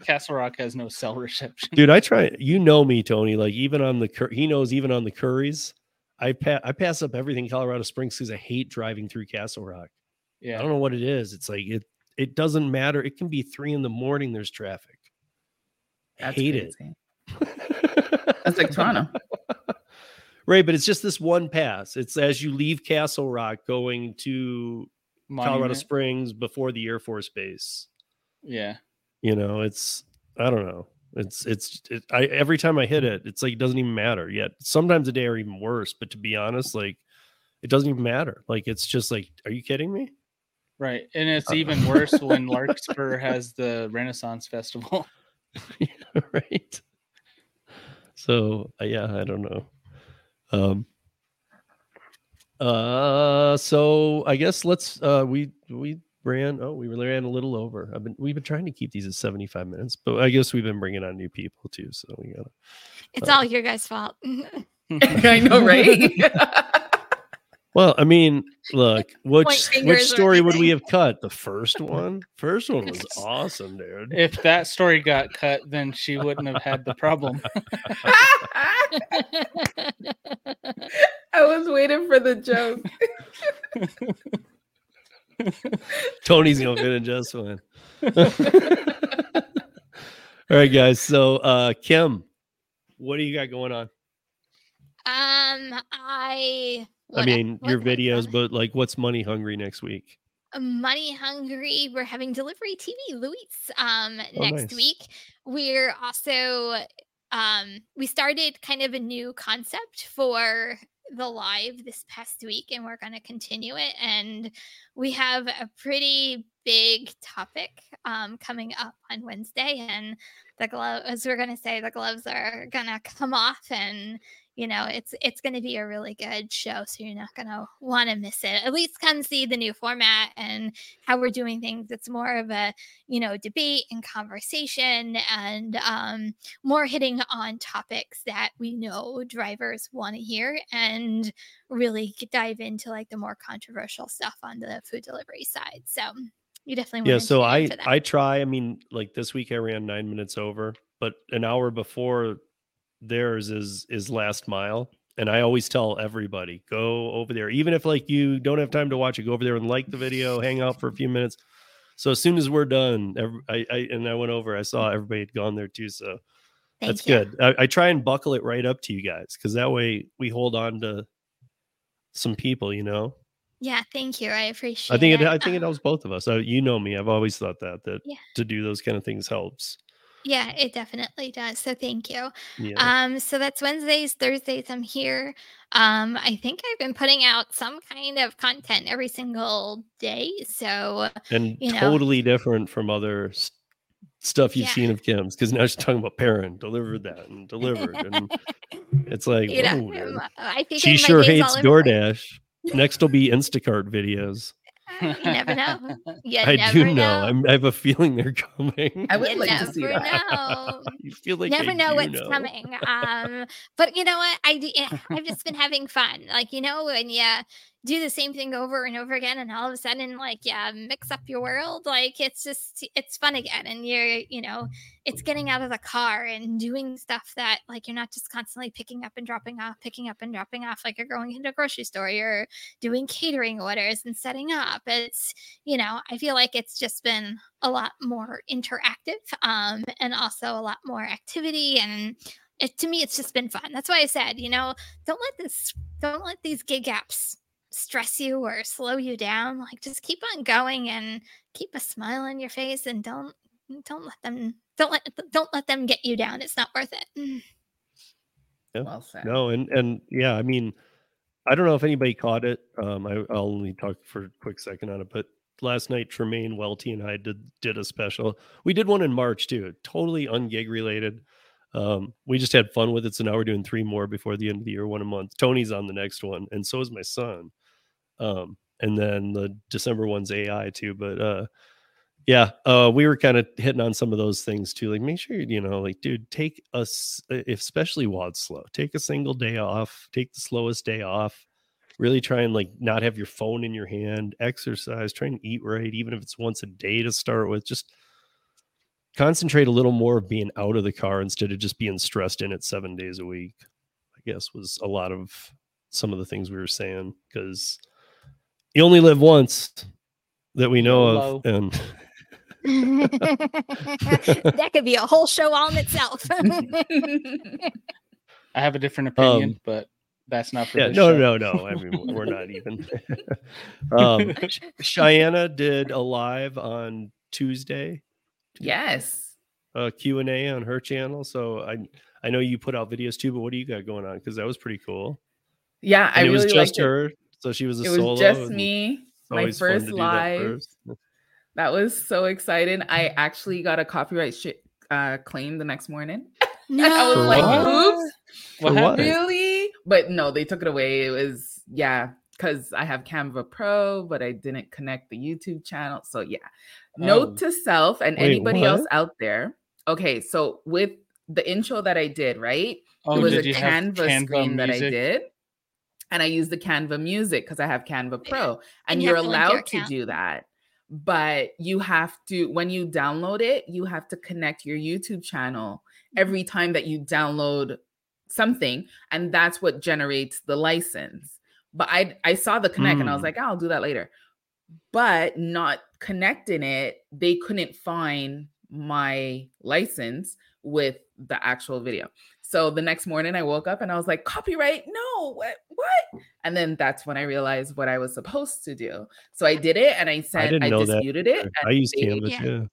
Castle Rock has no cell reception. dude i try you know me tony like even on the Cur- he knows even on the Curris i pa- i pass up everything colorado springs because i hate driving through castle rock Yeah, i don't know what it is it's like it it doesn't matter it can be three in the morning there's traffic I That's hate it crazy. That's like Toronto. right, but it's just this one pass. It's as you leave Castle Rock going to Colorado Springs before the Air Force Base. Yeah. You know, it's I don't know. It's it's it, I every time I hit it, it's like it doesn't even matter yet. Sometimes the day are even worse, but to be honest, like it doesn't even matter. Like it's just like, are you kidding me? Right. And it's Uh, even worse when Larkspur has the Renaissance Festival. right. So uh, yeah, I don't know. Um. Uh. So I guess let's. Uh. We we ran. Oh, we ran a little over. I've been. We've been trying to keep these at seventy five minutes, but I guess we've been bringing on new people too. So we gotta. It's Uh, all your guys' fault. I know, right? Well, I mean, look, which which story would we have cut? The first one. First one was awesome, dude. If that story got cut, then she wouldn't have had the problem. I was waiting for the joke. Tony's gonna fit in just fine. All right, guys. So, uh, Kim, what do you got going on? um, I. I mean, what your videos, but like, what's money hungry next week? money hungry we're having delivery tv louis um Oh, next nice. week we're also um we started kind of a new concept for the live this past week and we're going to continue it and we have a pretty big topic um coming up on wednesday and the glove as we're going to say the gloves are going to come off and you know it's it's going to be a really good show so you're not going to want to miss it at least come see the new format and how we're doing things it's more of a you know debate and conversation and um, more hitting on topics that we know drivers want to hear and really dive into like the more controversial stuff on the food delivery side so you definitely Yeah. want to So I. I try. I mean, like this week I ran nine minutes over, but an hour before theirs is is last mile. And I always tell everybody go over there, even if like you don't have time to watch it, go over there and like the video, hang out for a few minutes. So as soon as we're done, every, I, I and I went over, I saw everybody had gone there too. So Thank that's you. good. I, I try and buckle it right up to you guys because that way we hold on to some people, you know. yeah thank you i appreciate I think it. it I think it helps both of us. You know me. I've always thought that that Yeah. to do those kind of things helps. Yeah it definitely does so thank you Yeah. Um, so that's Wednesdays, Thursdays. I'm here. Um, I think I've been putting out some kind of content every single day. So and you know. totally different from other s- stuff you've Yeah. seen of Kim's because now she's talking about parent delivered that and delivered, and it's like, you know, whoa, I think she sure hates. DoorDash. Next will be Instacart videos. You never know. You I never do know. I'm, I have a feeling they're coming. I would you like never to see that. know. you feel like never know what's know. coming. Um, but you know what? I d- eh, I've just been having fun. Like you know, when you do the same thing over and over again, and all of a sudden, like yeah, mix up your world. Like it's just it's fun again, and you're you know, it's getting out of the car and doing stuff that like you're not just constantly picking up and dropping off, picking up and dropping off, like you're going into a grocery store. You're doing catering orders and setting up. It's you know, I feel like it's just been a lot more interactive um, and also a lot more activity. And it, to me, it's just been fun. That's why I said, you know, don't let this, don't let these gig apps stress you or slow you down. Like just keep on going and keep a smile on your face and don't, don't let them, don't let, don't let them get you down. It's not worth it. Mm. Well said. No, and and yeah, I mean, I don't know if anybody caught it. Um, I, I'll only talk for a quick second on it, but last night Tremaine Welty and I did did a special. We did one in March too, totally ungig related. Um, we just had fun with it, so now we're doing three more before the end of the year, one a month. Tony's on the next one, and so is my son. Um, and then the December one's AI too, but uh, yeah, uh, we were kind of hitting on some of those things too. Like, make sure you know, like, dude, take us, especially while slow, take a single day off, take the slowest day off. Really try and like not have your phone in your hand. Exercise, try and eat right, even if it's once a day to start with. Just concentrate a little more of being out of the car instead of just being stressed in it seven days a week. I guess was a lot of some of the things we were saying because you only live once that we know YOLO. of, and that could be a whole show all in itself. I have a different opinion, Um, but that's not for Yeah, this no, show. no, no. I mean, we're not even. um, Cheyenne did a live on Tuesday, yes. Q and A on her channel. So I, I know you put out videos too, but what do you got going on? Because that was pretty cool. Yeah, I it really was just liked it. Her, so she was a It was solo. just me. My always fun to first do that live. first. That was so exciting. I actually got a copyright sh- uh, claim the next morning. no. I was For like, what? oops, What what? happened? really? But no, they took it away. It was, yeah, because I have Canva Pro, but I didn't connect the YouTube channel. So, yeah. Note Oh. to self and Wait, anybody else out there. Okay, so with the intro that I did, right? Oh, it was a did Canva, Canva screen that I did. And I use the Canva music because I have Canva Pro. And, And you you're have to allowed to do that. But you have to, when you download it, you have to connect your YouTube channel Mm-hmm. every time that you download something. And that's what generates the license. But I I saw the connect and I was Mm. like, "Oh, I'll do that later. But not connecting it, they couldn't find my license with the actual video. So the next morning I woke up and I was like, copyright? No, what what? And then that's when I realized what I was supposed to do. So I did it and I said didn't I, know that disputed it. I and use they, Canva yeah. too.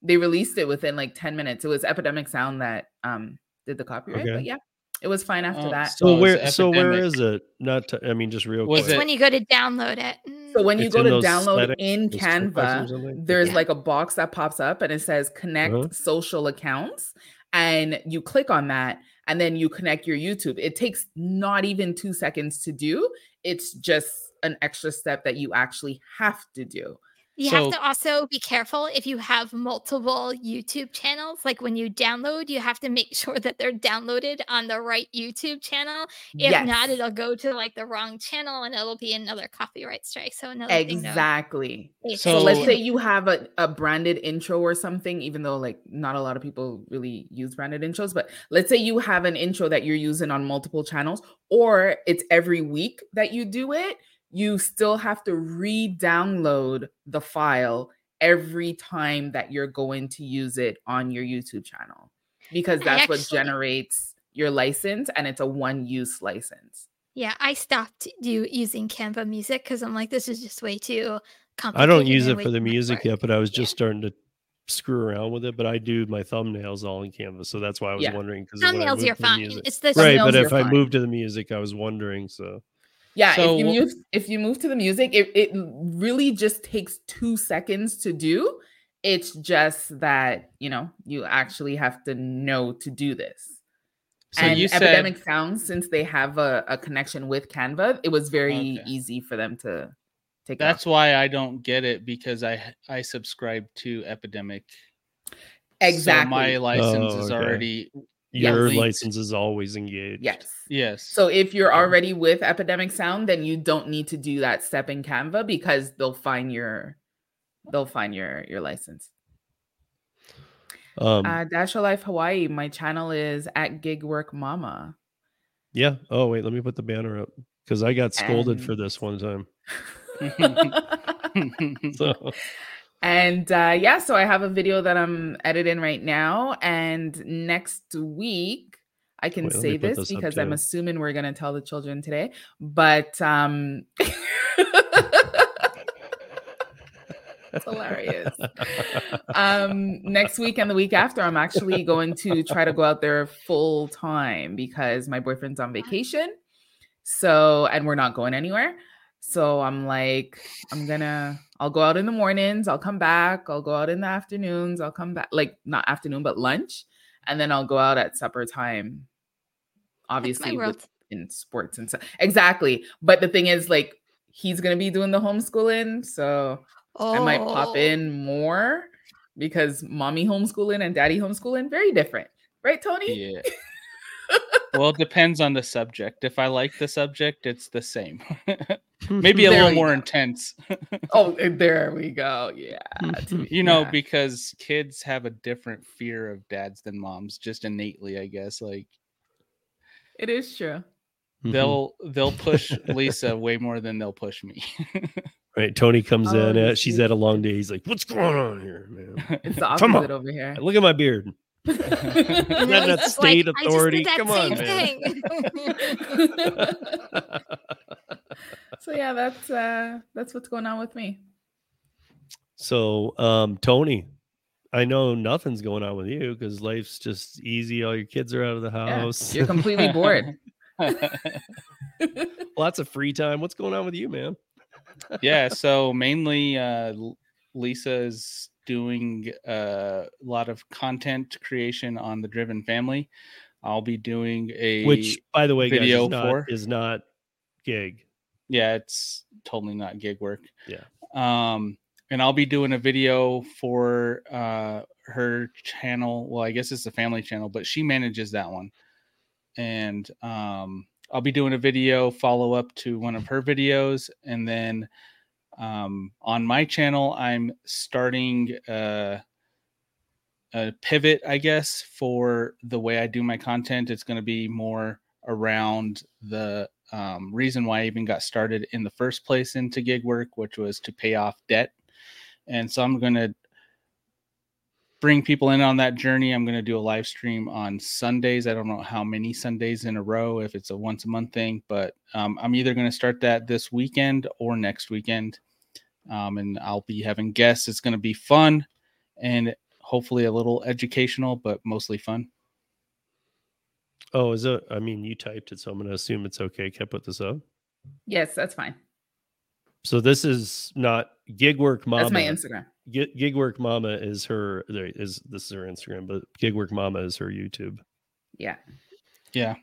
they released it within like 10 minutes. It was Epidemic Sound that um did the copyright. Okay. But yeah, it was fine after Oh, that. So it's where so where epidemic. is it? Not to, I mean just real Was quick. It's it- when you go to download it. So when you It's go to download settings, in those checkboxes or Canva, there's Yeah. like a box that pops up and it says connect Uh-huh. social accounts. And you click on that and then you connect your YouTube. It takes not even two seconds to do. It's just an extra step that you actually have to do. You So- have to also be careful if you have multiple YouTube channels. Like when you download, you have to make sure that they're downloaded on the right YouTube channel. If not, it'll go to like the wrong channel and it'll be another copyright strike. So another Exactly. pay So, let's say you have a, a branded intro or something, even though like not a lot of people really use branded intros, but let's say you have an intro that you're using on multiple channels, or it's every week that you do it, you still have to re-download the file every time that you're going to use it on your YouTube channel. Because I that's what generates your license and it's a one-use license. Yeah, I stopped do using Canva music because I'm like, this is just way too complicated. I don't use it for the music work. yet, but I was Yeah. just starting to screw around with it. But I do my thumbnails all in Canva, so that's why I was Yeah. wondering. Because Thumbnails, you're fine. It's the same thing. right? But if I fine. moved to the music, I was wondering. So Yeah, So if you move if you move to the music, it, it really just takes two seconds to do. It's just that you know you actually have to know to do this. So and you said Epidemic Sound, since they have a, a connection with Canva, it was very Okay. easy for them to take. that's off. why I don't get it because I I subscribe to Epidemic. exactly So my license Oh, is already Yeah, your linked. license is always engaged. yes. yes. So if you're already with Epidemic Sound, then you don't need to do that step in Canva because they'll find your they'll find your your license. Um, Uh, Dash of Life Hawaii. My channel is at Gig Work Mama. yeah. Oh wait, let me put the banner up because I got scolded for this one time. So and uh, yeah, so I have a video that I'm editing right now, and next week I can Wait, say this this because I'm assuming we're gonna tell the children today, but um. That's hilarious. um next week and the week after i'm actually going to try to go out there full time because my boyfriend's on vacation so and we're not going anywhere so i'm like i'm gonna i'll go out in the mornings i'll come back i'll go out in the afternoons i'll come back like not afternoon but lunch and then i'll go out at supper time obviously with, in sports and stuff exactly but the thing is like he's gonna be doing the homeschooling so I might pop Oh. in more because mommy homeschooling and daddy homeschooling very different, right, Tony? yeah. Well, it depends on the subject. If I like the subject, it's the same. Maybe a There little more go. intense. Oh, eh, there we go. Yeah, you know, Yeah. because kids have a different fear of dads than moms, just innately, I guess. Like, it is true. Mhm. they'll they'll push Lisa way more than they'll push me. right. Tony comes Oh, in. Uh, she's cute. at a long day. He's like, "What's going on here, man? It's the Come opposite on. over here. Look at my beard." No, that he's just state "I just did authority? that Come on, man." thing." so yeah, that's uh that's what's going on with me. So, um, Tony, I know nothing's going on with you because life's just easy. All your kids are out of the Yeah, house. You're completely bored. Lots of free time. What's going on with you, man? yeah, so mainly uh L- Lisa is doing uh, a lot of content creation on the Driven family. I'll be doing a Which, by the way, guys, video is not, for- is not gig. yeah, it's totally not gig work. Yeah. Um, and I'll be doing a video for uh her channel. Well, I guess it's a family channel, but she manages that one. And um I'll be doing a video follow up to one of her videos, and then um on my channel, I'm starting uh a pivot, I guess, for the way I do my content. It's going to be more around the um, reason why I even got started in the first place into gig work, which was to pay off debt. And so I'm going to bring people in on that journey. I'm going to do a live stream on Sundays. I don't know how many Sundays in a row, if it's a once a month thing, but um, I'm either going to start that this weekend or next weekend. Um, and I'll be having guests. It's going to be fun and hopefully a little educational, but mostly fun. Oh, is it? I mean, you typed it, so I'm going to assume it's okay. Can I put this up? yes, that's fine. So this is not gig work mama. That's my Instagram. Gig, gig work mama is her. There is this is her Instagram, but gig work mama is her YouTube. Yeah. Yeah.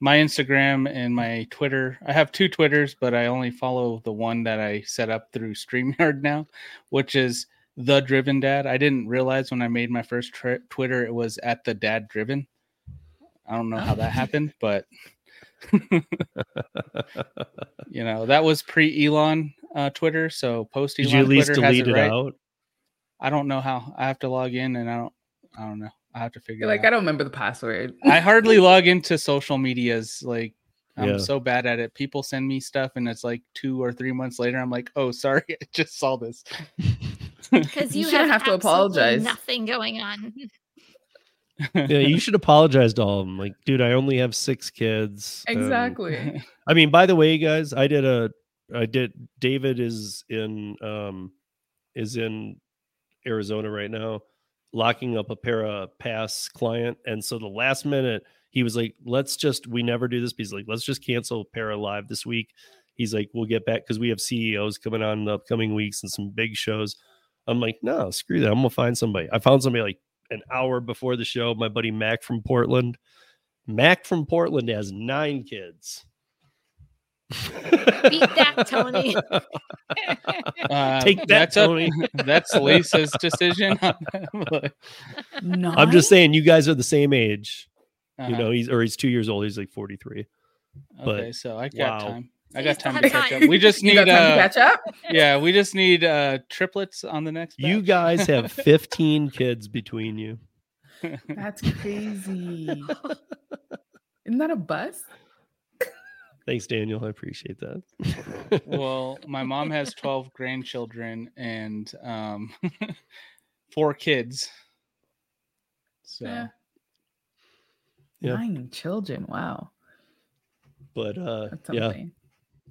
My Instagram and my Twitter. I have two Twitters, but I only follow the one that I set up through StreamYard now, which is the Driven Dad. I didn't realize when I made my first tri- Twitter it was at the Dad Driven. I don't know how that happened, but you know that was pre Elon uh, Twitter. So post Elon you at least Twitter has it right. out? I don't know how. I have to log in, and I don't. I don't know. I have to figure. You're it like, out. I don't remember the password. I hardly log into social medias. Like I'm Yeah. so bad at it. People send me stuff, and it's like two or three months later. I'm like, oh, sorry, I just saw this. Because You you, shouldn't have, have to apologize. Nothing going on. yeah, you should apologize to all of them. Like, dude, I only have six kids. um, Exactly. I mean, by the way, guys, I did a, I did. David is in, um, is in Arizona right now, locking up a para pass client, and so the last minute he was like, "Let's just, we never do this." He's like, "Let's just cancel para live this week." He's like, "We'll get back because we have CEOs coming on in the upcoming weeks and some big shows." I'm like, "No, screw that. I'm gonna find somebody." I found somebody like an hour before the show. My buddy Mac from Portland. Mac from Portland has nine kids. Beat that, Tony. Uh, Take that, that's up- Tony. that's Lisa's decision. No. I'm just saying, you guys are the same age. You uh-huh. know, he's or he's two years old. He's like 43. but- okay, so I got wow. time. I got time to catch up. We just You need, got time to uh, catch up? yeah, we just need uh triplets on the next. You guys have 15 kids between you. That's crazy. Isn't that a bus? Thanks, Daniel. I appreciate that. well, my mom has 12 grandchildren and um four kids. So Yeah. Yeah. Nine children. Wow. but uh, That's yeah,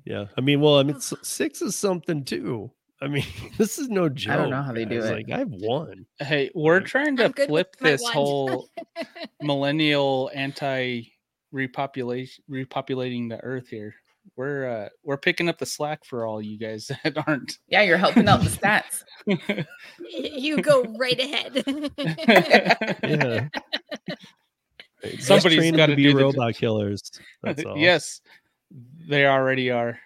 yeah. I mean, well, I mean, six is something too. I mean, this is no joke. I don't know how they do guys. it. Like, I have one. hey, we're trying to I'm good with flip this whole millennial anti repopulation repopulating the earth here. We're uh we're picking up the slack for all you guys that aren't. Yeah, you're helping out the stats. you go right ahead. Yeah. Just Somebody's train them gotta be do the- robot killers. That's all. yes, they already are.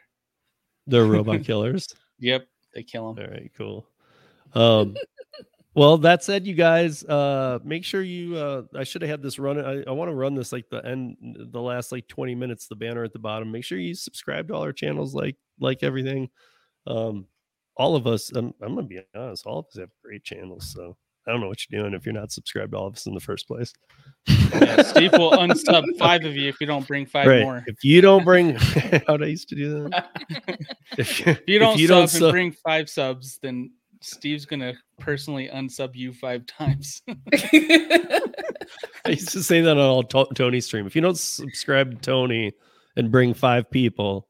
they're robot killers. Yep, they kill them. All right, cool. Um, well, that said, you guys, uh, make sure you. Uh, I should have had this run. I, I want to run this like the end, the last like twenty minutes. The banner at the bottom. Make sure you subscribe to all our channels. Like, like everything. Um, all of us. I'm, I'm gonna be honest. All of us have great channels. So I don't know what you're doing if you're not subscribed to all of us in the first place. Yeah, Steve will unsub five of you if you don't bring five right. more. If you don't bring, how I used to do that. If, If you don't sub and sub- bring five subs, then Steve's gonna personally unsub you five times. I used to say that on all to- Tony stream. If you don't subscribe to Tony and bring five people,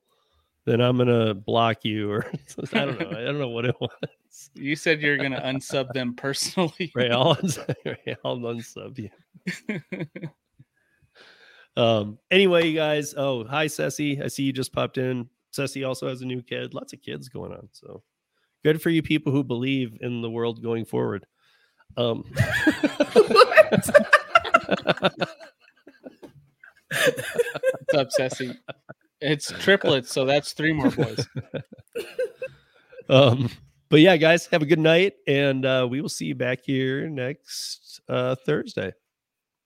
then I'm gonna block you. Or I don't know. I don't know what it was. you said you're gonna unsub them personally. Right, I'll, uns- right, I'll unsub you. Um. Anyway, you guys. Oh, hi, Ceci. I see you just popped in. Ceci also has a new kid. Lots of kids going on. So good for you people who believe in the world going forward. Um. What's up, Ceci? It's triplets, so that's three more boys. um. But yeah, guys, have a good night, and uh, we will see you back here next uh, Thursday.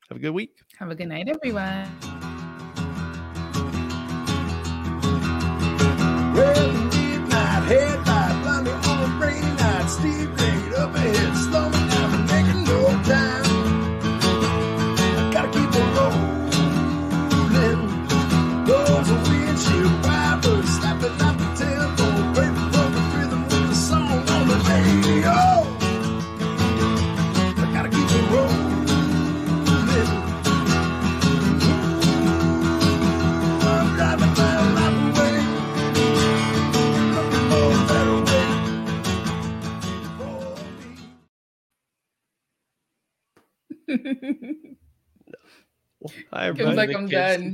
Have a good week. Have a good night, everyone. Me. Hi, Feels like I'm done.